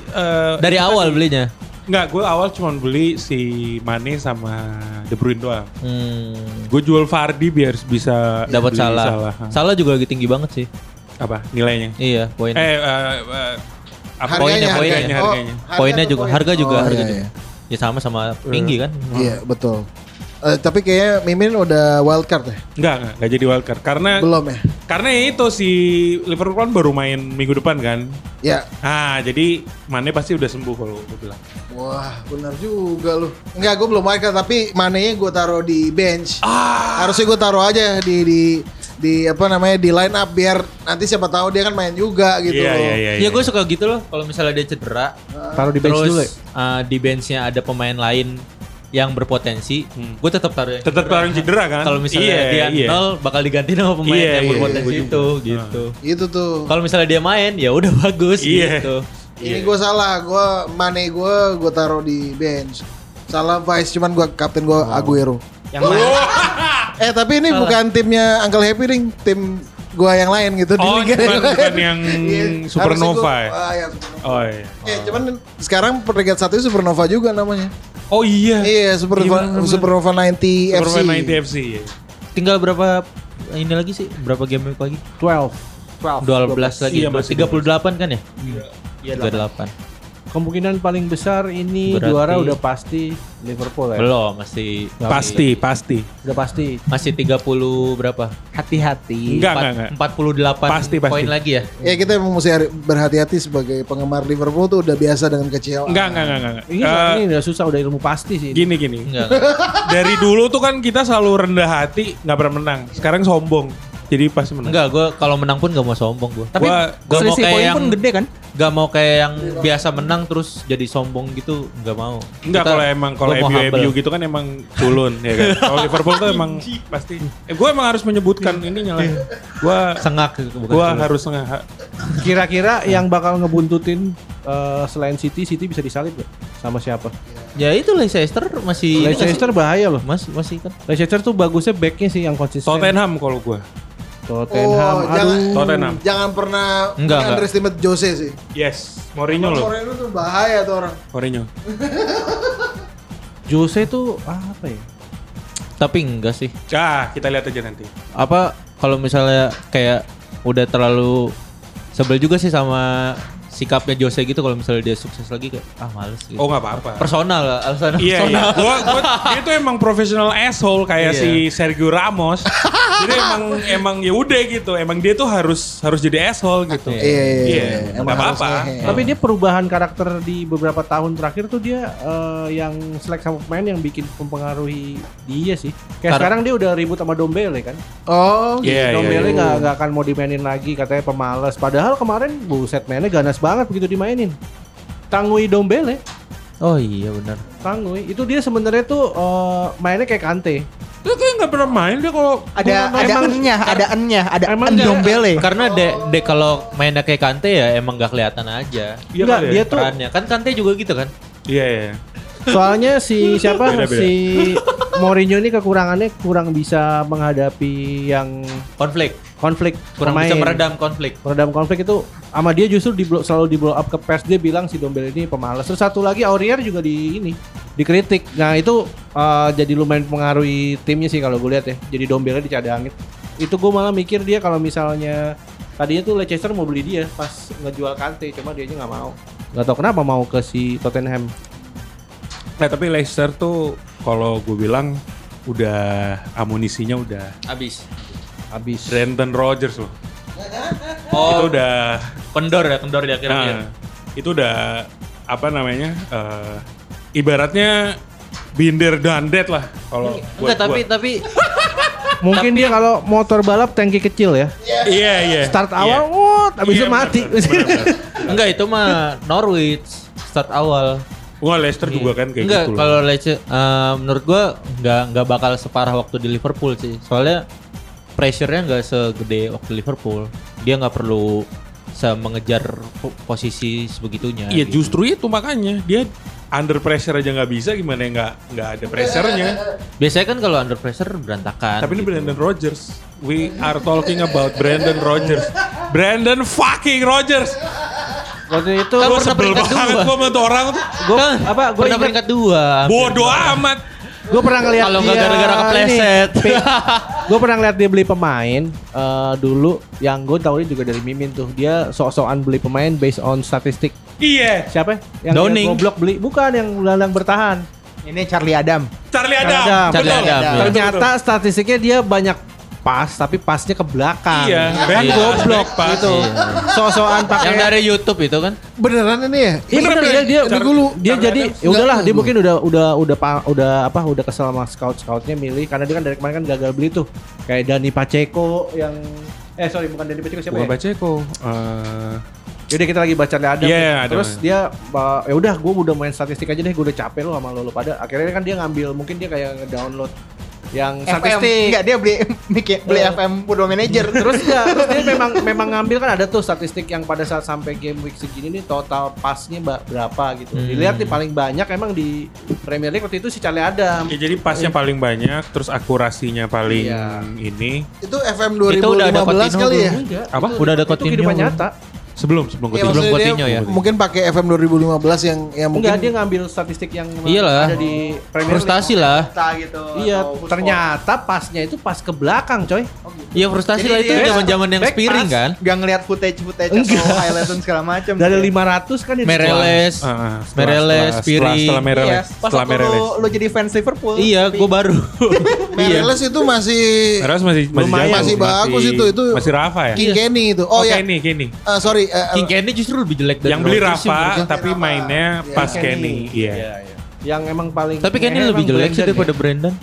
eh, Dari awal belinya. Nggak, gue awal cuma beli si Mane sama De Bruyne doang. Hmm, Gue jual Vardy biar bisa dapat salah. Salah. Salah juga lagi tinggi banget sih. Apa nilainya? Iya, poin. Eh, eh, eh, apa Poinnya, Harganya, poinnya. harganya, Oh, harganya. harga Poinnya juga, poin? harga juga, Oh, harga iya, juga. iya. Ya sama sama tinggi kan? Iya, betul. Eh, tapi kayaknya Mimin udah wild card ya? Enggak, enggak, enggak jadi wildcard. Karena Belum ya? karena ya itu si Liverpool kan baru main minggu depan kan. Ya. Ah, jadi Mane pasti udah sembuh kalau gue bilang. Wah, benar juga lu. Enggak, gue belum wild card tapi manenya gue taruh di bench. Ah. Harusnya gue taruh aja di di di apa namanya di line up biar nanti siapa tahu dia kan main juga gitu Iya, loh. iya, iya. Ya gue suka gitu loh kalau misalnya dia cedera taruh di bench terus dulu ya. uh, di benchnya ada pemain lain yang berpotensi, Hmm. gue tetap taruh yang Tetap taruh yang cedera kan? Kalau misalnya Iya, dia iya. nol bakal diganti sama pemain Iya, yang iya, berpotensi gua juga. itu gitu. Itu tuh. Kalau misalnya dia main ya udah bagus Iya. gitu. Ini gue salah, gue mane gue gue taruh di bench. Salah vice, cuman gue kapten gue Aguero. Yang mana? Eh tapi ini bukan timnya Uncle Happy ring, tim gue yang lain gitu Oh, liga bukan- yang lain. bukan yang Iya, Supernova harusnya ya? gua- ah, ya, Supernova. Oh iya. Eh, cuman sekarang peringkat satu Supernova juga namanya. Oh iya. Iya, Supernova, Gimana, Supernova 90 FC. Superman 90 FC. iya. Tinggal berapa ini lagi sih? Berapa game lagi? 12. 12 lagi. Iya, masih 38 kan ya? Iya, 38. Kemungkinan paling besar ini Berarti- juara udah pasti Liverpool ya. Belum, masih Pasti, pasti. Udah pasti. masih 30 berapa? Hati-hati. Enggak, Empat- enggak, enggak. 48 Pasti, pasti. poin lagi ya? Ya kita emang mesti berhati-hati sebagai penggemar Liverpool tuh udah biasa dengan kecewa. Enggak, enggak, enggak, enggak. Ini, Eh, ini udah susah udah ilmu pasti sih. gini, gini. Enggak. Dari dulu tuh kan kita selalu rendah hati, nggak pernah menang. Sekarang sombong. Jadi pasti menang. Enggak, gue kalau menang pun gak mau sombong gue. Tapi Gua- gua mau selisih kayak poin yang pun gede kan? Gak mau kayak yang biasa menang terus jadi sombong gitu, nggak mau. Enggak kalau emang kalau MU. MU gitu kan emang culun ya kan. Kalau Liverpool tuh emang pasti. Eh gue emang harus menyebutkan ininya lah. Gue sengak gitu, bukan gue culun. harus nge Kira-kira yang bakal ngebuntutin eh, selain City, City bisa disalib gak? Sama siapa? Ya itu Leicester masih ini Leicester bahaya loh. Mas masih kan. Leicester tuh bagusnya backnya sih yang konsisten. Tottenham kalau gue. Tottenham. Oh, aduh. jangan, Tottenham. jangan pernah Enggak, enggak. underestimate Jose sih. Yes, Mourinho loh. Mourinho tuh bahaya tuh orang. Mourinho. Jose tuh apa ya? Tapi enggak sih. Ah, kita lihat aja nanti. Apa kalau misalnya kayak udah terlalu sebel juga sih sama sikapnya Jose gitu kalau misalnya dia sukses lagi kayak ah males gitu. Oh nggak apa-apa. Personal lah, alasan Iya iya. personal. Gua, gua, dia tuh emang profesional asshole kayak Iya. si Sergio Ramos. Jadi emang emang ya udah gitu. Emang dia tuh harus harus jadi asshole gitu. Iya. Iya, iya, Iya, iya. nggak apa-apa. ngehe. Tapi dia perubahan karakter di beberapa tahun terakhir tuh dia eh, yang selek sama pemain yang bikin mempengaruhi dia sih. Kayak Kar- sekarang dia udah ribut sama Dombele kan. Oh, Iya, iya, Dombele nggak nggak akan mau dimainin lagi katanya pemalas. Padahal kemarin buset mainnya ganas banget begitu dimainin. Tangui Dombele, Oh iya benar. Tangui. Itu dia sebenarnya tuh eh, mainnya kayak Kante. Dia kayak nggak pernah main dia kalau Ada ada ennya, ada ennya, ada Emang en dia- dombele. Karena de, de kalau mainnya kayak Kante ya emang gak kelihatan aja Iya Enggak, ya? dia tuh perannya. Kan Kante juga gitu kan? Iya iya. soalnya si siapa Beda-beda. si Mourinho ini kekurangannya kurang bisa menghadapi yang Konflik. konflik Kurang pemain. bisa meredam konflik. meredam konflik itu sama dia justru di blow- selalu di blow up ke pers dia bilang si Dombele ini pemalas terus satu lagi Aurier juga di ini dikritik nah itu uh, jadi lumayan pengaruhi timnya sih kalau gue lihat ya jadi Dombele dicadangin itu gue malah mikir dia kalau misalnya tadinya tuh Leicester mau beli dia pas ngejual Kante cuma dia nggak mau nggak tahu kenapa mau ke si Tottenham Nah tapi Leicester tuh kalau gue bilang udah amunisinya udah Abis. habis Brenton Rodgers loh. Oh, Itu udah kendor ya, kendor di akhir-akhir. Nah, itu udah apa namanya? eh, ibaratnya binder dan dead lah kalau buat Enggak, tapi gua. tapi Mungkin dia kalau motor balap tangki kecil ya. Iya iya. Start Iya. awal, wut, habis itu Iya, mati. benar, benar, benar. Enggak itu mah Norwich start awal. Wah Leicester juga kan kayak Enggak, gitu loh. kalau Leicester eh, menurut gua enggak enggak bakal separah waktu di Liverpool sih. Soalnya pressure-nya enggak segede waktu Liverpool. Dia nggak perlu se mengejar po- posisi sebegitunya. Iya gitu. justru itu makanya dia under pressure aja nggak bisa gimana nggak nggak ada pressernya. Biasanya kan kalau under pressure berantakan. Tapi ini gitu. Brandon Rogers. We are talking about Brandon Rogers. Brandon fucking Rogers. Waktu itu Kan Gue pernah sebel peringkat banget dua. gue sama tuh orang tuh. gue Kan apa gue pernah peringkat dua. Bodoh amat. gue pernah ngeliat Kalau nggak gara-gara kepleset. gue pernah ngeliat dia beli pemain eh, dulu yang gue tahu juga dari Mimin tuh dia sok-sokan beli pemain based on statistik Iya. siapa yang Downing. yang goblok beli bukan yang gelandang bertahan Ini Charlie Adam. Charlie Adam. Adam. Charlie. Adam, iya. ternyata statistiknya dia banyak pas tapi pasnya ke belakang Iya, kan back goblok pass. gitu Iya. sok-sokan pakai Yang dari YouTube itu kan. Beneran ini ya? Iya benar dia dia Tapi gue lu dia jadi ya udahlah dia mungkin udah udah udah udah apa udah kesel sama scout scoutnya milih karena dia kan dari kemarin kan gagal beli tuh kayak Dani Pacheco yang eh sorry bukan Dani Pacheco siapa Bukan ya? Baceko. Eh, Yaudah kita lagi baca Adam. Iya, nih. Adam. Terus dia uh, ya udah gue udah main statistik aja deh gue udah capek lo sama lo, lo pada. Akhirnya kan dia ngambil mungkin dia kayak ngedownload yang FM. statistik. Enggak, dia beli bikin beli Eh. FM Football Manager. Terus enggak, terus dia memang memang ngambil kan ada tuh statistik yang pada saat sampai game week segini nih total pasnya berapa gitu. Hmm. Dilihat nih paling banyak emang di Premier League waktu itu si Charlie Adam. ya jadi pasnya paling banyak, terus akurasinya paling Iya. ini. Itu FM Itu udah ada 2015 kali ya? Apa? itu- Udah ada itu Coutinho kehidupan belum? nyata. Sebelum sebelum Iya, Coutinho. Sebelum Coutinho ya. Mungkin pakai FM 2015 yang yang mungkin Enggak, dia ngambil statistik yang Iyalah. ada di Premier League. Frustasi lah. gitu. Iya, ternyata pasnya itu pas ke belakang, coy. Iya frustasi Jadi lah itu zaman-zaman yang spiring kan. Gak ngeliat footage footage Enggak. atau highlight dan segala macam. Dari 500 kan dia Mereles. Setelah- Mereles, Spiring. setelah Mereles. Iya, pas Mereles. lu, lu jadi fans Liverpool. Iya, tapi- gue baru. iya. Mereles itu masih Mereles masih masih bagus itu, itu. masih Rafa ya. King Kenny itu. Oh, ya. Kenny, Kenny. Eh, sorry, eh, King Kenny justru lebih jelek dari Yang beli sih Rafa tapi mainnya Iya. pas Kenny. Iya. Yang emang paling Tapi Kenny lebih jelek sih Brandon daripada ya. Brandon.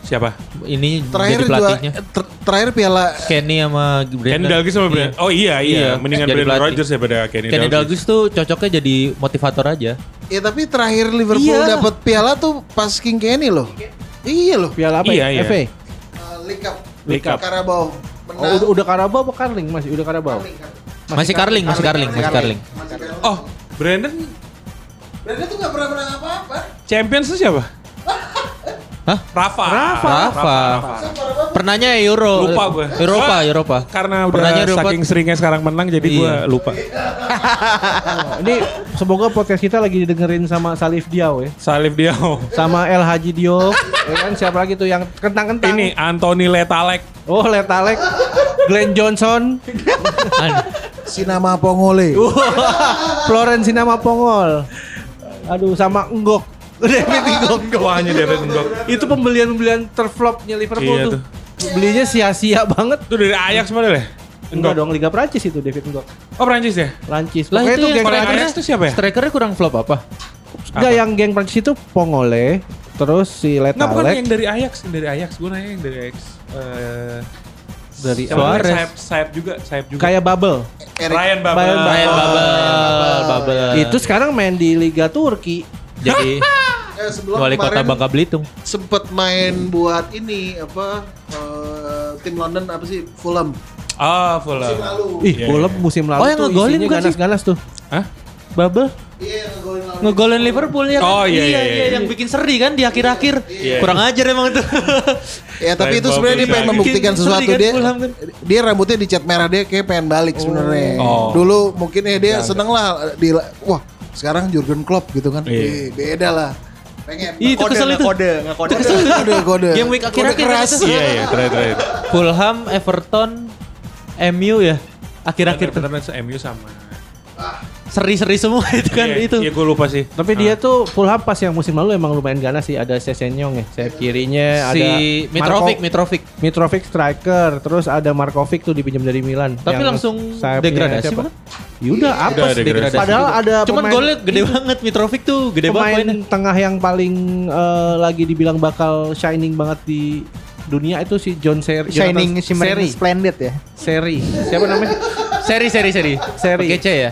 Siapa? Ini terakhir jadi juga pelatihnya. eh, ter- terakhir piala Kenny sama Kenny Brandon. Dalglish sama Brandon. Oh iya iya, Iya, mendingan jadi Brandon pelatih. Rodgers daripada Kenny, Kenny Dalglish. Dalglish tuh cocoknya jadi motivator aja. Ya tapi terakhir Liverpool Iya. dapat piala tuh pas King Kenny loh. Iya loh. Piala apa Iya, ya? iya. FA. Uh, League Cup. League Cup. Carabao. Oh, udah, udah Carabao apa Carling masih? Udah Carabao. Masih Carling, masih Carling, masih Carling. Oh, Brandon Brandon tuh gak pernah menang apa-apa. Champions itu siapa? Hah? Rafa. Rafa. Pernahnya Euro. Lupa gue. Eropa, Ah, Eropa. Karena udah Pernahnya Eropa. saking seringnya sekarang menang jadi gue Iya. lupa. Oh, ini semoga podcast kita lagi didengerin sama Salif Diao ya. Salif Diao. Sama El Haji Diop. ya kan siapa lagi tuh yang kentang-kentang. Ini Anthony Letalek. Oh, Letalek. Glenn Johnson. Sinama Pongole. Florence Nama Pongol. Aduh, sama Enggok. David Enggok. Wah, ini David Ngok. Itu pembelian-pembelian terflopnya Liverpool Iya tuh. Belinya sia-sia banget. Itu dari Ajax mana deh? Enggak dong, Liga Prancis itu David Enggok. Oh Prancis ya? Prancis. Lah itu geng Prancis. Itu siapa ya? Strikernya kurang flop apa? Enggak, yang geng Prancis itu Pongole, terus si Enggak bukan Letalek yang dari Ajax, yang dari Ajax. Gue nanya yang dari Ajax. Eh dari? Suarez. sayap, sayap juga, sayap juga. kayak Bubble. Ryan Babel. Ryan Ryan Babel. Babel, Babel. Itu sekarang main di Liga Turki. jadi Eh, sebelum wali kota Bangka Belitung. sempet main buat ini apa eh, tim London apa sih Fulham Ah, Fulham. musim lalu. Ih, Iya, Fulham iya. musim lalu Oh, yang tuh ngegolin isinya ganas-ganas tuh. Hah? Babel Iya ngegolin Liverpool ya kan? Oh, iya, iya, iya. yang bikin seri kan di akhir-akhir. Iya. Kurang ajar emang itu. Ya tapi itu sebenarnya dia pengen membuktikan sesuatu kan dia. Kan. Dia rambutnya dicat merah dia kayak pengen balik sebenarnya. Oh. Dulu mungkin ya dia seneng lah di wah sekarang Jurgen Klopp gitu kan. Iya. Ih, beda lah. Pengen. Ih, itu Kode, kesel itu. Kode, nggak kode. kode kode. Game week Kode akhir-akhir keras. kan itu. Iya, iya, terakhir terakhir. Fulham, Everton, MU ya. Akhir-akhir tuh. Bener-bener MU sama. Seri-seri semua itu kan Iya, itu. Iya, gue lupa sih. Tapi dia tuh Fulham pas yang musim lalu emang lumayan ganas sih. Ada Sesenyong ya, sayap kirinya, si ada Mitrovic, Marko- Mitrovic. Mitrovic striker, terus ada Markovic tuh dipinjam dari Milan. Tapi langsung degradasi siapa? bukan? Yaudah apa? Udah degradasi. Padahal ada Cuman pemain- golnya gede banget Mitrovic tuh, gede banget pemain tengah yang paling eh, lagi dibilang bakal shining banget di dunia itu si John Seri Shining Jonathan Shimmering Seri. Splendid ya. Seri. Siapa namanya? Seri seri seri. Seri. C ya?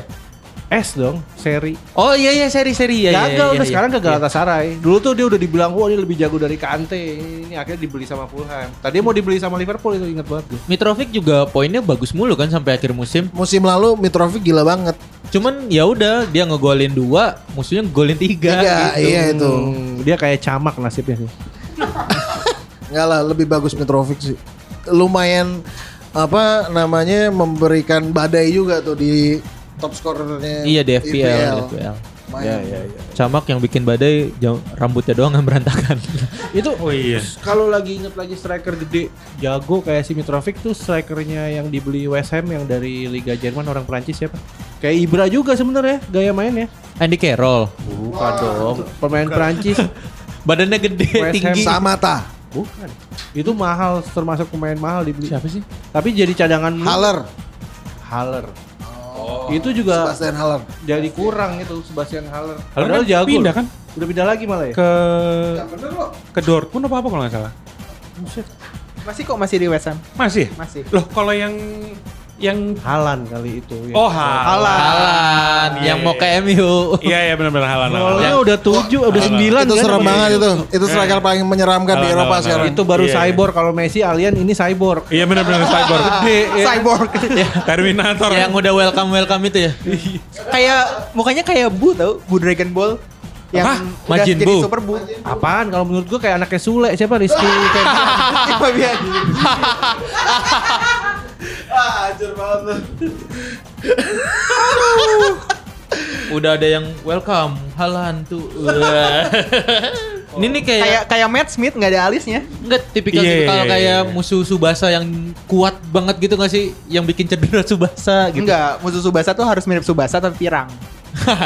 S dong, Seri. Oh iya iya seri seri ya. Gagal iya, iya, udah iya. sekarang ke Galatasaray. Dulu tuh dia udah dibilang wah ini lebih jago dari Kante. Ini akhirnya dibeli sama Fulham. Tadi mau dibeli sama Liverpool itu ingat banget gue. Mitrovic juga poinnya bagus mulu kan sampai akhir musim. Musim lalu Mitrovic gila banget. Cuman ya udah dia ngegolin dua, musuhnya ngegolin tiga. Tiga, gitu. iya itu. Hmm, dia kayak camak nasibnya sih. Enggak lah, lebih bagus Mitrovic sih. Lumayan apa namanya memberikan badai juga tuh di top scorernya. Iya di FPL. IPL. di FPL. Lumayan. Camak yang bikin badai jam- rambutnya doang yang berantakan. Itu Oh iya. kalau lagi inget lagi striker gede jago kayak si Mitrovic tuh strikernya yang dibeli West Ham yang dari Liga Jerman orang Prancis siapa? Kayak Ibra juga sebenarnya gaya mainnya. Andy Carroll. Bukan dong, pemain Prancis. Badannya gede, West Ham tinggi. Samata, Bukan. Itu mahal termasuk pemain mahal dibeli. Siapa sih? Tapi jadi cadangan lu. Haller, Haller. Itu juga Sebastian Haller. jadi kurang itu Sebastian Haller. Haller Padahal kan jago. pindah kan? Udah pindah lagi malah ya? Ke ke Dortmund apa apa kalau nggak salah? Masih kok masih di West Ham. Masih? Masih. Loh kalau yang yang Halan kali itu. ya. Oh Halan. Halan Iya, yang iya, mau iya. ke MU. Iya iya benar-benar Halan. Halan. Golnya Yang- udah tujuh, udah Halan. sembilan Itu kan? serem banget itu. Itu striker paling menyeramkan di Halan, Eropa Halan, sekarang. Itu baru Iya, iya. cyborg kalau Messi alien ini cyborg. Iya benar-benar cyborg. Gede. ya. Cyborg. Terminator. yang udah welcome welcome itu ya. kayak mukanya kayak Bu tau, Bu Dragon Ball yang Apa? udah Majin jadi Buu. super Bu. Apaan kalau menurut gua kayak anaknya Sule siapa Rizky Cuma biar Udah ada yang welcome Halan tuh. Wah. Ini nih kayak kayak kayak Matt Smith nggak ada alisnya. enggak tipikal Iya, tipikal iya, kayak iya. musuh Subasa yang kuat banget gitu gak sih? Yang bikin cedera Subasa gitu. Enggak, musuh Subasa tuh harus mirip Subasa tapi pirang.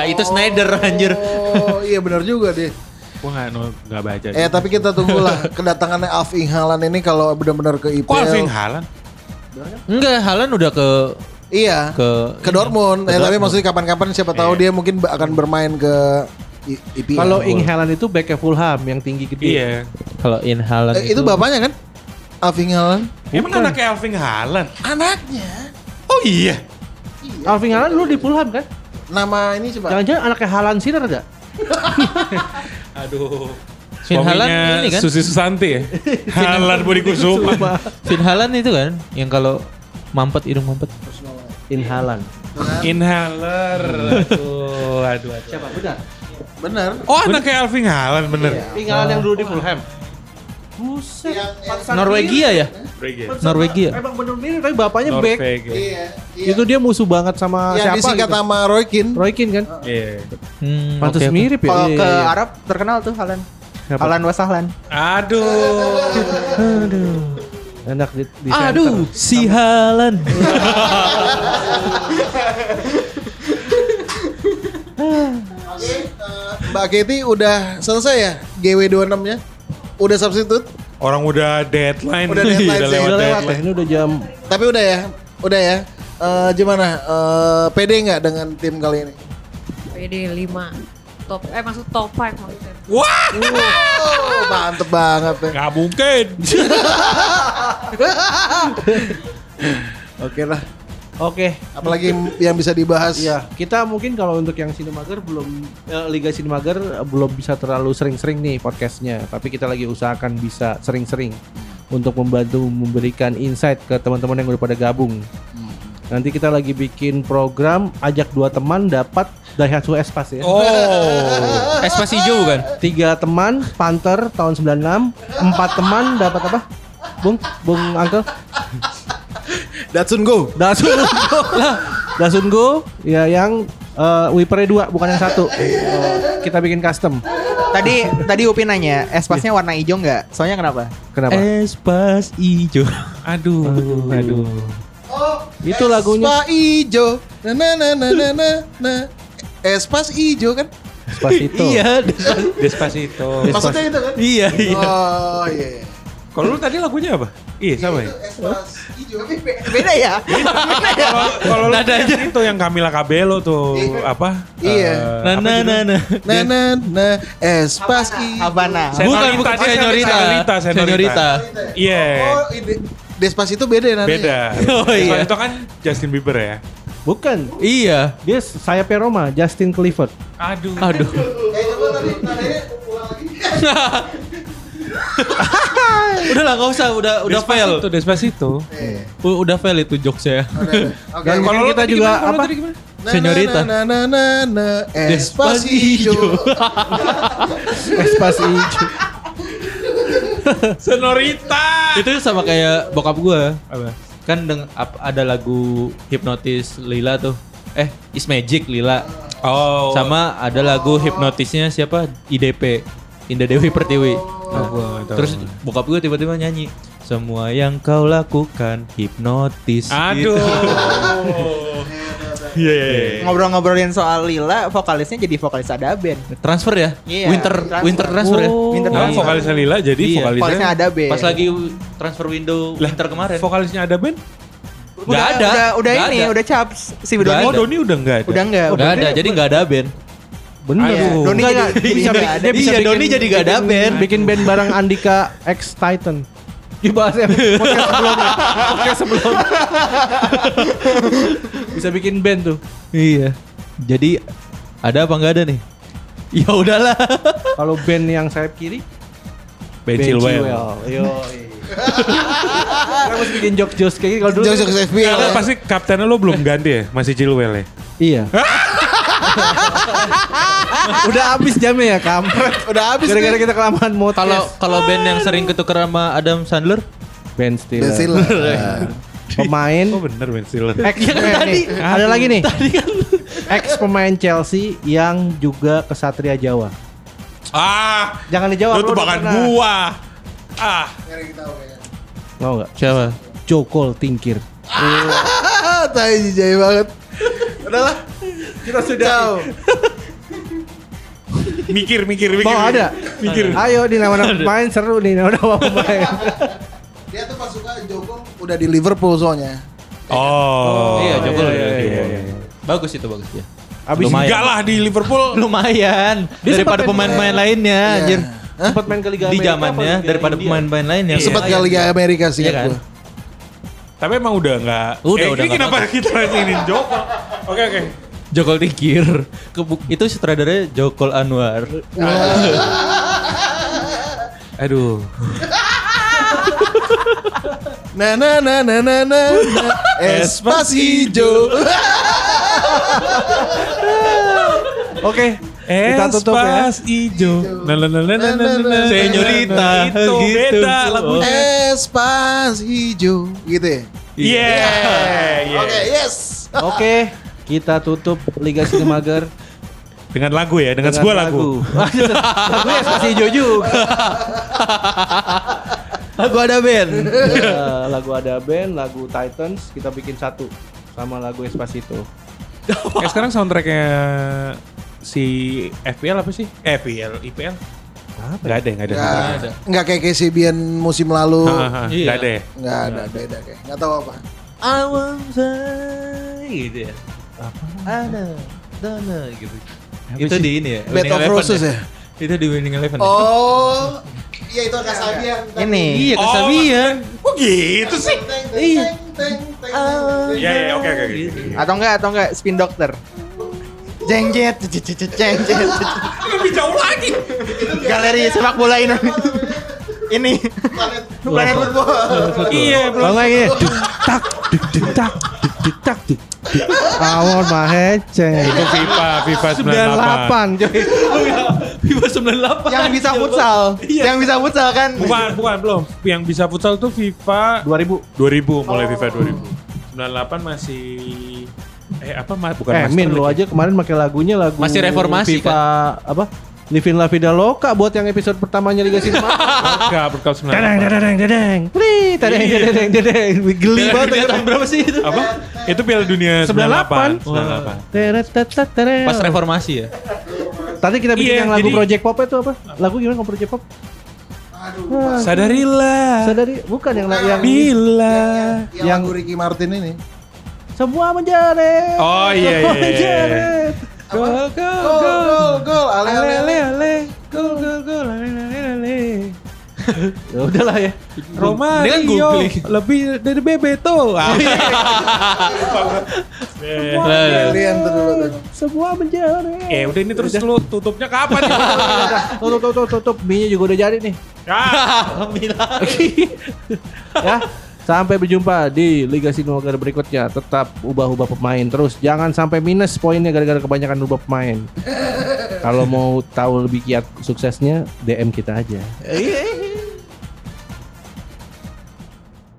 itu Snyder anjir. Oh iya benar juga deh. Gua nggak no- nggak baca. Eh tapi kita tunggulah kedatangannya Alvin Haaland ini kalau benar-benar ke IPL. Kok Alvin Halan? Enggak, Halan udah ke Iya. ke Ke Dortmund. Ke Eh, tapi maksudnya kapan-kapan siapa tahu dia mungkin akan bermain ke IPL. Kalau Ing Haaland itu backnya Fulham yang tinggi gede. Iya. Kalau in Halan Eh, itu bapaknya kan? Alvin Haaland. Emang anaknya Alvin Halan? Anaknya. Oh iya. Alvin Haaland dulu di Fulham kan? Nama ini coba. Jangan-jangan anaknya Haaland Sirer gak? Aduh. Vin Halan ini kan? Susi Susanti ya? Halan Budi Kusuma. Vin Halan itu kan yang kalau mampet hidung mampet. In Haaland. Inhaler. Aduh, aduh, aduh. Siapa? Benar. Bener. Oh anaknya Alvin Halan bener. Ing Haaland yang dulu di Fulham. Buset. Norwegia ya? mirip. Norwegia. Emang bener mirip tapi bapaknya back. Norvegia. Iya. Itu dia musuh banget sama Yang siapa disingkat gitu. sama Roy Keane. Roy Keane kan? Iya. Hmm, Pantes oke, oke. mirip ya. Kalau Iya, ke iya, iya. Arab terkenal tuh Halan. Siapa? Halan Wasahlan. Aduh. Enak di, di Aduh, center. si Halan. Mbak Katy udah selesai ya GW26-nya? Udah substitute? Orang udah deadline. Udah deadline sih. Udah lewat ya, deadline. ini udah jam Tapi udah ya? Udah ya? Eh, gimana? Eh, pede nggak dengan tim kali ini? PD 5 top eh maksud top 5 maksudnya. Wah, Oh, mantep banget ya. nggak mungkin. Oke lah. Oke, Apalagi yang bisa dibahas? Iya, kita mungkin kalau untuk yang Sinemager belum eh, Liga Sinemager eh, belum bisa terlalu sering-sering nih podcastnya, tapi kita lagi usahakan bisa sering-sering untuk membantu memberikan insight ke teman-teman yang udah pada gabung. Nanti kita lagi bikin program ajak dua teman dapat Daihatsu Espas ya. Oh, Espas hijau kan? Tiga teman Panther tahun 96, empat teman dapat apa? Bung, Bung Uncle? Datsun Go. Dasun Go. Dasun Go ya yang eh Wipernya dua bukan yang satu. Eh, kita bikin custom. Tadi tadi Upin nanya, espasnya warna hijau nggak? Soalnya kenapa? Kenapa? Espas hijau. Aduh, aduh. Itu lagunya Espas ijo. Na na na na na na. Na. Espas ijo kan? Despacito. Iya, Despacito. Des- Maksudnya itu kan? iya, iya. Oh iya. iya. Kalau lu tadi lagunya apa? Iya sama ya. Beda ya? Kalau kalau lu yang itu yang Camila Cabello tuh apa? Iya. Eh, apa judulnya? nah, nah. Nah, nah, nah, Espasi. Habana. Bukan, bukan Senorita. Senorita, Senorita. Iya. Oh, ini Despacito beda nanti. Beda. Oh, iya. Itu kan Justin Bieber ya. Bukan. Iya. Dia sayapnya Roma, Justin Clifford. Aduh. Aduh. Eh, coba tadi nadanya ulang lagi. udah lah nggak usah, udah udah fail. Despacito, Despacito. U- Udah fail itu jokesnya. Oke. Dan Kalau kalau kita juga gimana? Apa? tadi gimana? Nah, Senorita. Nah, nah, nah, nah, nah, Espacito. Espasi hijau. Senorita. itu sama kayak bokap gua. Apa? Kan ada lagu Hypnotis Lila tuh. Eh, Is Magic Lila. Oh. Sama ada lagu hipnotisnya siapa? IDP. Indah Dewi Pertiwi. Oh, nggak tahu. Terus bokap gue tiba-tiba nyanyi. Semua yang kau lakukan hipnotis. Aduh. Gitu. Iya iya iya. Ngobrol-ngobrolin soal Lila, vokalisnya jadi vokalis ada band. Transfer ya? Iya, winter transfer. winter transfer ya? Oh. Winter Nah, transfer. vokalisnya Lila jadi Iya. vokalisnya Vokalisnya ada band. Pas lagi transfer window winter kemarin. vokalisnya ada band? Udah- ada. Udah, udah Nggak ini, ada. udah caps. Si Doni Oh. Doni udah enggak ada. udah enggak. Nggak ada, jadi nggak ada band. Bener. Iya, tuh. Doni Enggak, jadi- enggak. bisa dia bisa Iya, bikin, Doni jadi nggak ada band. Bikin band bareng Andika X Titan. Dibahas ya podcast sebelumnya. Podcast sebelumnya. bisa bikin band tuh. Iya. Jadi ada apa nggak ada nih? Ya udahlah. Kalau band yang sayap kiri, Ben Chilwell. Yo. Kita mesti bikin jokes-jokes kayak gitu kalau dulu. Jokes-jokes FPL. Karena ya. pasti kaptennya lo belum ganti ya? Masih Chilwell ya? Iya. Udah habis jamnya ya, kampret. Udah habis Gara-gara kita kelamaan mau Kalau kalau band yang sering ketuker sama Adam Sandler, band Stiller. Ben Stiller. Pemain Oh bener Ben Stiller. ex pemain nih. Ada lagi nih. Ex pemain Chelsea yang juga kesatria Jawa. Ah, Jangan dijawab. lu tebakan gua. Ah, Mau nggak? siapa? Jokol Tingkir. Ah, tai jijai banget. Udahlah. Kita sudah. mikir mikir mikir. Mau ada? Mikir. Ayo di nama-nama pemain seru nih nama-nama pemain. Dia tuh pas suka Joko udah di Liverpool soalnya. Oh. iya, Joko iya, iya, iya, iya. Bagus itu bagus ya. Abis Lumayan. Enggak lah di Liverpool. Lumayan Dia daripada main- pemain-pemain lainnya, Iya. anjir. sempat main ke Liga Di Amerika zamannya apa Liga daripada pemain-pemain lainnya. Sempat ke Liga Amerika sih Iya kan? Tapi emang udah enggak. Udah, eh, udah ini nggak kenapa kita ini Joko? Oke oke. Jokol Tingkir. Kebu- itu sutradaranya Jokol Anwar. Aduh. Na na na na na na. Espacito. Oke, kita tutup ya. Espas ijo. Na na na na na na na. Senyorita, Itu gitu. beda lagunya. Espacito. Gitu ya. Iya. iya. Oke, yes. Oke, kita tutup Liga Sinemager Dengan lagu ya, dengan, sebuah lagu. Lagunya masih hijau juga. Lagu ada band. Eh, lagu ada band, lagu Titans kita bikin satu sama lagu Espacito. Eh, sekarang soundtracknya si FPL apa sih? FPL, IPL? Apa? Gak ada, gak ada. Nggak, ada. nggak kayak KCBN musim lalu. Iya. Gak ada ya? Nggak ada, beda kayak. Nggak tahu apa. I want say gitu ya. Apa? Ada, dana gitu. itu di ini ya. Bed of Roses ya? Itu di Winning Eleven. ya? Oh, iya itu Kasabian. Ini. Iya, Kasabian. Kok gitu sih? Iya. Iya, iya, oke, oke. oke. Atau enggak atau enggak spin dokter. Jeng jet, jet, jet, jet, jeng jet. Lebih jauh lagi. Galeri sepak bola Indonesia. Ini planet football. Iya, Kalau nggak ini, tak, tak, tak. Awon mahece. Itu FIFA, FIFA 98. 98 coy. FIFA 98. Yang bisa futsal. Yang bisa futsal kan. Bukan, bukan, belum. Yang bisa futsal tuh FIFA 2000. 2000, mulai FIFA 2000. 98 masih eh apa ma- bukan Eh, Min, lu League. aja kemarin pakai lagunya lagu Masih reformasi, FIFA apa? Livin La Vida Loka buat yang episode pertamanya Liga Sinema. Enggak, berkal 98. Dedeng, dedeng, dedeng, Pli, dedeng, Iya. dedeng, dedeng. Geli banget. Tahun berapa sih itu? Apa? Itu Piala Dunia 98. 98. 98. Teret, tet, tet, teret. Pas reformasi ya. Tadi kita bikin Iya, yang lagu Project Pop itu apa? Lagu gimana kalau Project Pop? Sadarilah. Sadari bukan yang yang Bila. Yang, Yang- lagu Ricky Martin ini. Semua menjadi. Oh iya iya. iya. Menjadi. Gol gol Gol, gol. gol, ale, ale, ale. ale. Gol gol gol ale ale ale. Ya udahlah ya. Dengan googling. lebih dari Bebeto. Ah, iya. Semua. Kalian dulu tuh. semua menjadi. Eh udah ini terus lu tutupnya kapan nih? Tutup tutup tutup mie juga udah jadi nih. Ah, ya. Sampai berjumpa di Liga Sinogar berikutnya. Tetap ubah-ubah pemain terus. Jangan sampai minus poinnya gara-gara kebanyakan ubah pemain. Kalau mau tahu lebih kiat suksesnya, DM kita aja.